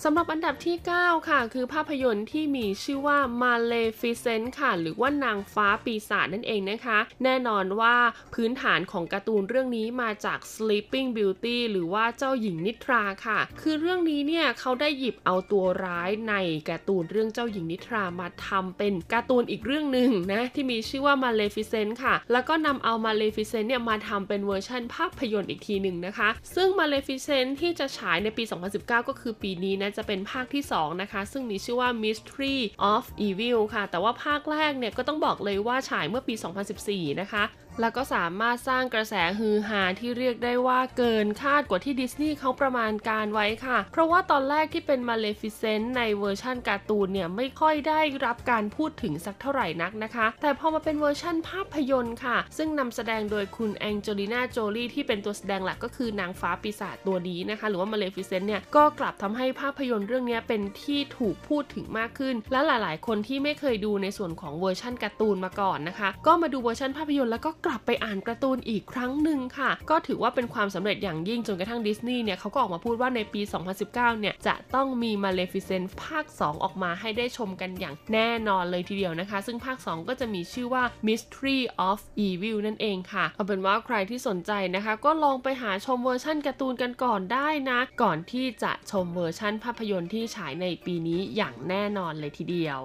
สำหรับอันดับที่ 9 ค่ะ คือภาพยนตร์ที่มีชื่อว่า Maleficent ค่ะ หรือว่านางฟ้าปีศาจนั่นเองนะคะ แน่นอนว่าพื้นฐานของการ์ตูนเรื่องนี้มาจาก Sleeping Beauty หรือว่าเจ้าหญิงนิทราค่ะ คือเรื่องนี้เนี่ยเขาได้หยิบเอาตัวร้ายในการ์ตูนเรื่องเจ้าหญิงนิทรามาทำเป็นการ์ตูนอีกเรื่องหนึ่งนะ ที่มีชื่อว่า Maleficent ค่ะ แล้วก็นำเอา Maleficent เนี่ยมาทำเป็นเวอร์ชันภาพยนตร์อีกทีหนึ่งนะคะ ซึ่ง Maleficent ที่จะฉายในปี 2019 ก็คือปีนี้นะจะเป็นภาคที่ 2 นะคะ ซึ่งมีชื่อว่า Mistress of Evil ค่ะ แต่ว่าภาคแรกเนี่ยก็ต้องบอกเลยว่าฉายเมื่อปี 2014 นะคะ แล้วก็สามารถสร้างกระแสฮือฮาที่เรียกได้ว่าเกินคาดกว่าที่ดิสนีย์เขาประมาณการไว้ค่ะ เพราะว่าตอนแรกที่เป็น Maleficent ในเวอร์ชั่นการ์ตูนเนี่ยไม่ค่อยได้รับการพูดถึงสักเท่าไหร่นักนะคะ แต่พอมาเป็นเวอร์ชั่นภาพยนตร์ค่ะ ซึ่งนำแสดงโดยคุณแองเจลิน่าโจลี่ที่เป็นตัวแสดงหลักก็คือนางฟ้าปีศาจตัวนี้นะคะ หรือว่า Maleficent เนี่ยก็กลับทำให้ภาพยนตร์เรื่องนี้เป็นที่ถูกพูดถึงมากขึ้น และหลาย ๆ คนที่ไม่เคยดูในส่วนของเวอร์ชั่นการ์ตูนมาก่อนนะคะ ก็มาดูเวอร์ชันภาพยนตร์แล้วก็กลับไปอ่านการ์ตูนอีกครั้งหนึ่งค่ะ ก็ถือว่าเป็นความสำเร็จอย่างยิ่งจนกระทั่งดิสนีย์เนี่ยเขาก็ออกมาพูดว่าในปี 2019 เนี่ยจะต้องมี Maleficent ภาค 2 ออกมาให้ได้ชมกันอย่างแน่นอนเลยทีเดียวนะคะ ซึ่งภาค 2 ก็จะมีชื่อว่า Mistress of Evil นั่นเองค่ะ เอาเป็นว่าใครที่สนใจนะคะ ก็ลองไปหาชมเวอร์ชั่นการ์ตูนกันก่อนได้นะ ก่อนที่จะชมเวอร์ชั่นภาพยนตร์ที่ฉายในปีนี้อย่างแน่นอนเลยทีเดียว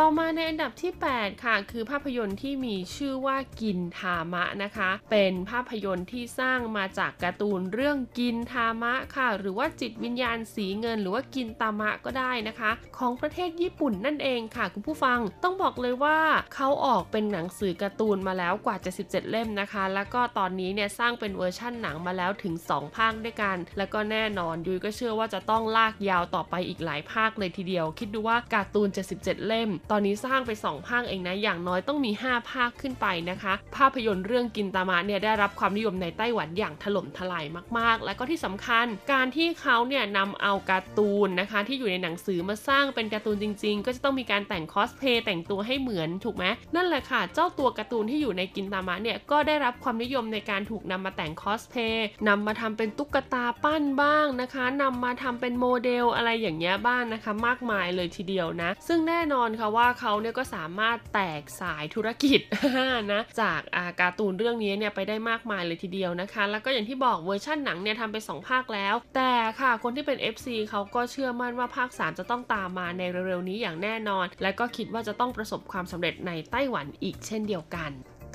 ต่อมาในอันดับที่ 8 ค่ะ คือภาพยนตร์ที่มีชื่อว่ากินทามะนะคะ เป็นภาพยนตร์ที่สร้างมาจากการ์ตูนเรื่องกินทามะค่ะ หรือว่าจิตวิญญาณสีเงิน หรือว่ากินตามะก็ได้นะคะ ของประเทศญี่ปุ่นนั่นเองค่ะคุณผู้ฟังต้องบอกเลยว่าเขาออกเป็นหนังสือการ์ตูนมาแล้วกว่า77เล่มนะคะ แล้วก็ตอนนี้เนี่ยสร้างเป็นเวอร์ชั่นหนังมาแล้วถึง 2 ภาคด้วยกัน แล้วก็แน่นอนยุ้ยก็เชื่อว่าจะต้องลากยาวต่อไปอีกหลายภาคเลยทีเดียว คิดดูว่าการ์ตูน 77 เล่มตอนนี้สร้างไป 2 ภาคเองนะ อย่างน้อยต้องมี 5 ภาคขึ้นไปนะคะ ภาพยนตร์เรื่องกินตามะเนี่ยได้รับความนิยมในไต้หวันอย่างถล่มทลายมากๆ และก็ที่สำคัญ การที่เขาเนี่ยนำเอาการ์ตูนนะคะ ที่อยู่ในหนังสือมาสร้างเป็นการ์ตูนจริง ๆ ก็จะต้องมีการแต่งคอสเพย์แต่งตัวให้เหมือนถูกไหมนั่นแหละค่ะ เจ้าตัวการ์ตูนที่อยู่ในกินตามะเนี่ยก็ได้รับความนิยมในการถูกนำมาแต่งคอสเพลย์นำมาทำเป็นตุ๊กตาปั้นบ้างนะคะนำมาทำเป็นโมเดลอะไรอย่างเงี้ยบ้างนะคะ มากมายเลยทีเดียวนะ ซึ่งแน่นอนค่ะว่าเขาเนี่ยก็สามารถแตกสายธุรกิจนะจากการ์ตูนเรื่องนี้เนี่ยไปได้มากมายเลยทีเดียวนะคะ แล้วก็อย่างที่บอกเวอร์ชั่นหนังเนี่ยทำไป 2 ภาคแล้ว แต่ค่ะคนที่เป็น FC เขาก็เชื่อมั่นว่าภาค 3 จะต้องตามมาในเร็วๆนี้อย่างแน่นอน และก็คิดว่าจะต้องประสบความสำเร็จในไต้หวันอีกเช่นเดียวกัน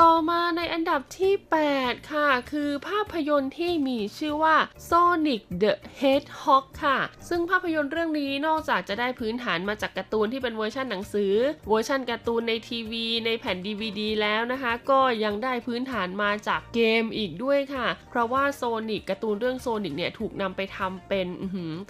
ต่อมาในอันดับที่ 8 ค่ะ คือภาพยนตร์ที่มีชื่อว่า Sonic the Hedgehog ค่ะ ซึ่งภาพยนตร์เรื่องนี้นอกจากจะได้พื้นฐานมาจากการ์ตูนที่เป็นเวอร์ชันหนังสือ เวอร์ชันการ์ตูนในทีวี ในแผ่น DVD แล้วนะคะ ก็ยังได้พื้นฐานมาจากเกมอีกด้วยค่ะ เพราะว่าโซนิกการ์ตูนเรื่องโซนิกเนี่ยถูกนำไปทำเป็น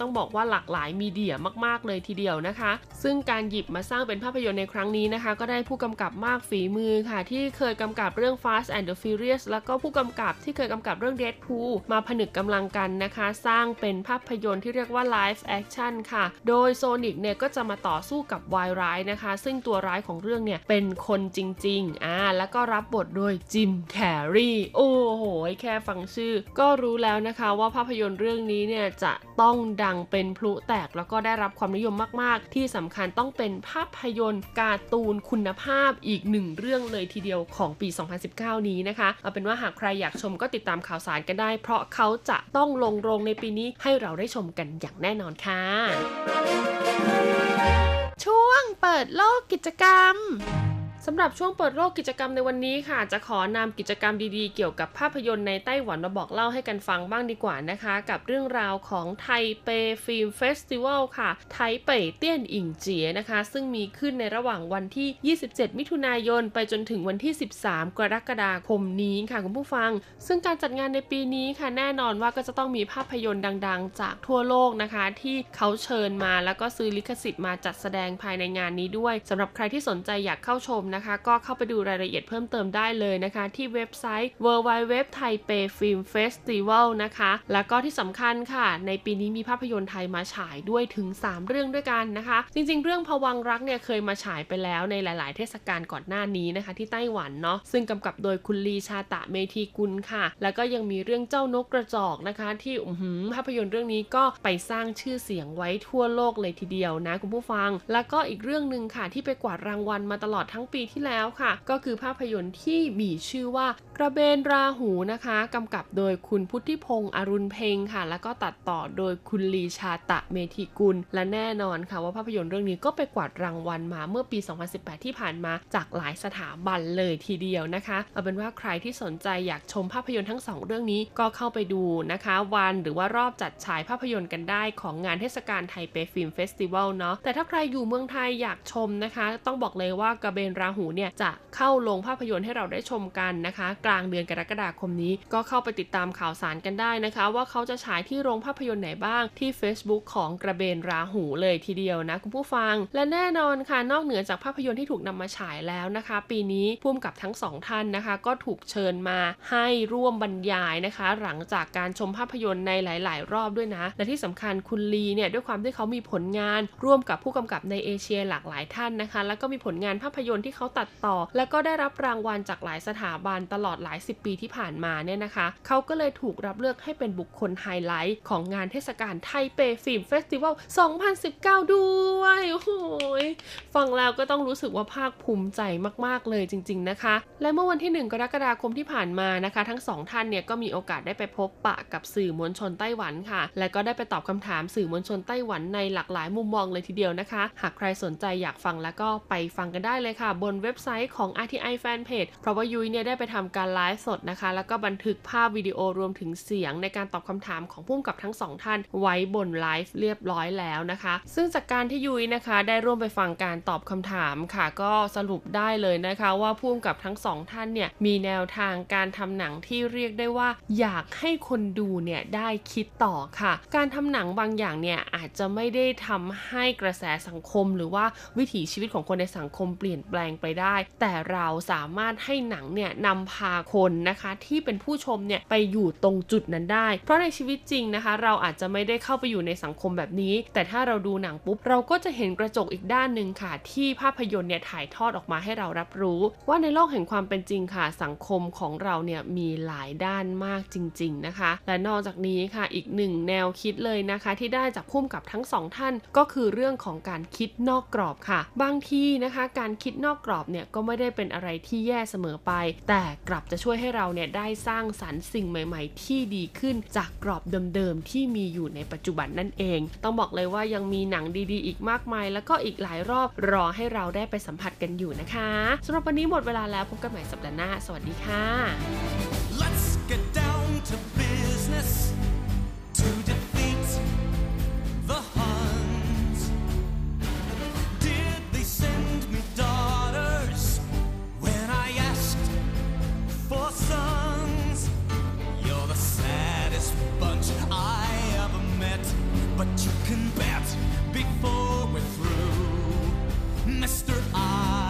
ต้องบอกว่าหลากหลาย media มาก ๆ เลยทีเดียวนะคะ ซึ่งการหยิบมาสร้างเป็นภาพยนตร์ในครั้งนี้นะคะ ก็ได้ผู้กำกับมากฝีมือค่ะ ที่เคยกำกับับเรื่อง Fast and the Furious แล้วก็ผู้กำกับที่เคยกำกับเรื่อง Deadpool มาผนึกกำลังกันนะคะ สร้างเป็นภาพยนตร์ที่เรียกว่า Live Action ค่ะ โดยโซนิกเนี่ยก็จะมาต่อสู้กับวายร้ายนะคะ ซึ่งตัวร้ายของเรื่องเนี่ยเป็นคนจริงๆอ่าแล้วก็รับบทโดยจิมแคร์รีโอ้โห แค่ฟังชื่อ ก็รู้แล้วนะคะว่าภาพยนตร์เรื่องนี้เนี่ยจะต้องดังเป็นพลุแตกแล้วก็ได้รับความนิยมมาก ๆ ที่สำคัญต้องเป็นภาพยนตร์การ์ตูนคุณภาพอีกหนึ่งเรื่องเลยทีเดียวของปี2019 นี้นะคะ เอาเป็นว่าหากใครอยากชมก็ติดตามข่าวสารกันได้ เพราะเขาจะต้องลงโรงในปีนี้ให้เราได้ชมกันอย่างแน่นอนค่ะช่วงเปิดโลกกิจกรรม สำหรับช่วงเปิดโลกกิจกรรมในวันนี้ค่ะ จะขอนำกิจกรรมดีๆ เกี่ยวกับภาพยนตร์ในไต้หวันมาบอกเล่าให้กันฟังบ้างดีกว่านะคะ กับเรื่องราวของไทเป Film Festival ค่ะ 台北電影節 นะคะ ซึ่งมีขึ้นในระหว่างวันที่ 27 มิถุนายน ไปจนถึงวันที่ 13 กรกฎาคมนี้ค่ะคุณผู้ฟัง ซึ่งการจัดงานในปีนี้ค่ะแน่นอนว่าก็จะต้องมีภาพยนตร์ดัง ๆ จากทั่วโลกนะคะ ที่เขาเชิญมาแล้วก็ซื้อลิขสิทธิ์มาจัดแสดงภายในงานนี้ด้วยสำหรับใครที่สนใจอยากเข้าชมนะคะ ก็เข้าไปดูรายละเอียดเพิ่มเติมได้เลยนะคะ ที่เว็บไซต์ w w w t h a i p e i Film Festival นะคะ แล้วก็ที่สำคัญค่ะ ในปีนี้มีภาพยนตร์ไทยมาฉายด้วยถึง 3 เรื่องด้วยกันนะคะ จริงๆ เรื่องพวังรักเนี่ยเคยมาฉายไปแล้วในหลายๆ เทศกาลก่อนหน้านี้นะคะ ที่ไต้หวันเนาะซึ่งกำกับโดยคุณลีชาตะเมธีกุลค่ะ แล้วก็ยังมีเรื่องเจ้านกกระจอกนะคะ ที่ภาพยนตร์เรื่องนี้ก็ไปสร้างชื่อเสียงไว้ทั่วโลกเลยทีเดียวนะคุณผู้ฟัง แล้วก็อีกเรื่องหนึ่งค่ะที่ไปกวาดรางวัลมาตลอดทั้งปีที่แล้วค่ะ ก็คือภาพยนตร์ที่มีชื่อว่า กระเบนราหูนะคะกำกับโดยคุณพุทธิพงศ์อรุณเพ็งค่ะ แล้วก็ตัดต่อโดยคุณลีชาตะเมธีกุล และแน่นอนค่ะว่าภาพยนตร์เรื่องนี้ก็ไปกวาดรางวัลมาเมื่อปี 2018 ที่ผ่านมาจากหลายสถาบันเลยทีเดียวนะคะ เอาเป็นว่าใครที่สนใจอยากชมภาพยนตร์ทั้งสองเรื่องนี้ก็เข้าไปดูนะคะ วันหรือว่ารอบจัดฉายภาพยนตร์กันได้ของงานเทศกาลไทเป Film Festival เนาะแต่ถ้าใครอยู่เมืองไทยอยากชมนะคะ ต้องบอกเลยว่ากระเบนราหูเนี่ยจะเข้าลงภาพยนตร์ให้เราได้ชมกันนะคะลางเดือนกรกฎาคมนี้ ก็เข้าไปติดตามข่าวสารกันได้นะคะ ว่าเขาจะฉายที่โรงภาพยนตร์ไหนบ้างที่ Facebook ของกระเบนราหูเลยทีเดียวนะคุณผู้ฟัง และแน่นอนค่ะนอกเหนือจากภาพยนตร์ที่ถูกนำมาฉายแล้วนะคะ ปีนี้ผู้กำกับทั้งสองท่านนะคะ ก็ถูกเชิญมาให้ร่วมบรรยายนะคะ หลังจากการชมภาพยนตร์ในหลาย ๆ รอบด้วยนะ และที่สำคัญคุณลีเนี่ยด้วยความที่เขามีผลงาน ร่วมกับผู้กำกับในเอเชียหลากหลายท่านนะคะ แล้วก็มีผลงานภาพยนตร์ที่เขาตัดต่อ แล้วก็ได้รับรางวัลจากหลายสถาบันตลอดหลายสิบปีที่ผ่านมาเนี่ยนะคะ เขาก็เลยถูกรับเลือกให้เป็นบุคคลไฮไลท์ของงานเทศกาลไทเป Film Festival 2019 ด้วยโอ้โหฟังแล้วก็ต้องรู้สึกว่าภาคภูมิใจมาก ๆ เลยจริง ๆ นะคะ และเมื่อวันที่ 1 กรกฎาคมที่ผ่านมานะคะ ทั้งสองท่านเนี่ยก็มีโอกาสได้ไปพบปะกับสื่อมวลชนไต้หวันค่ะ และก็ได้ไปตอบคำถามสื่อมวลชนไต้หวันในหลากหลายมุมมองเลยทีเดียวนะคะ หากใครสนใจอยากฟังแล้วก็ไปฟังกันได้เลยค่ะ บนเว็บไซต์ของ RTI Fanpage เพราะว่ายุ้ยเนี่ยได้ไปทำการการไลฟ์สดนะคะ แล้วก็บันทึกภาพวิดีโอรวมถึงเสียงในการตอบคำถามของผู้กำกับทั้งสองท่านไว้บนไลฟ์เรียบร้อยแล้วนะคะ ซึ่งจากการที่ยุ้ยนะคะได้ร่วมไปฟังการตอบคำถามค่ะ ก็สรุปได้เลยนะคะ ว่าผู้กำกับทั้งสองท่านเนี่ยมีแนวทางการทำหนังที่เรียกได้ว่า อยากให้คนดูเนี่ยได้คิดต่อค่ะ การทำหนังบางอย่างเนี่ยอาจจะไม่ได้ทำให้กระแสสังคม หรือว่าวิถีชีวิตของคนในสังคมเปลี่ยนแปลงไปได้ แต่เราสามารถให้หนังเนี่ยนำพาคนนะคะที่เป็นผู้ชมเนี่ยไปอยู่ตรงจุดนั้นได้ เพราะในชีวิตจริงนะคะ เราอาจจะไม่ได้เข้าไปอยู่ในสังคมแบบนี้ แต่ถ้าเราดูหนังปุ๊บเราก็จะเห็นกระจกอีกด้านหนึ่งค่ะ ที่ภาพยนตร์เนี่ยถ่ายทอดออกมาให้เรารับรู้ ว่าในโลกแห่งความเป็นจริงค่ะ สังคมของเราเนี่ยมีหลายด้านมากจริง ๆนะคะ และนอกจากนี้ค่ะอีกหนึ่งแนวคิดเลยนะคะ ที่ได้จากพุ่มกับทั้งสองท่าน ก็คือเรื่องของการคิดนอกกรอบค่ะ บางทีนะคะ การคิดนอกกรอบเนี่ยก็ไม่ได้เป็นอะไรที่แย่เสมอไป แต่กลับรับจะช่วยให้เราเนี่ยได้สร้างสรรค์สิ่งใหม่ ๆ ที่ดีขึ้นจากกรอบเดิมๆที่มีอยู่ในปัจจุบันนั่นเอง ต้องบอกเลยว่ายังมีหนังดีๆ อีกมากมาย แล้วก็อีกหลายรอบรอให้เราได้ไปสัมผัสกันอยู่นะคะสำหรับวันนี้หมดเวลาแล้วพบกันใหม่สัปดาห์หน้า สวัสดีค่ะ Let's get down to business to But you can bet before we're through, Mr. I.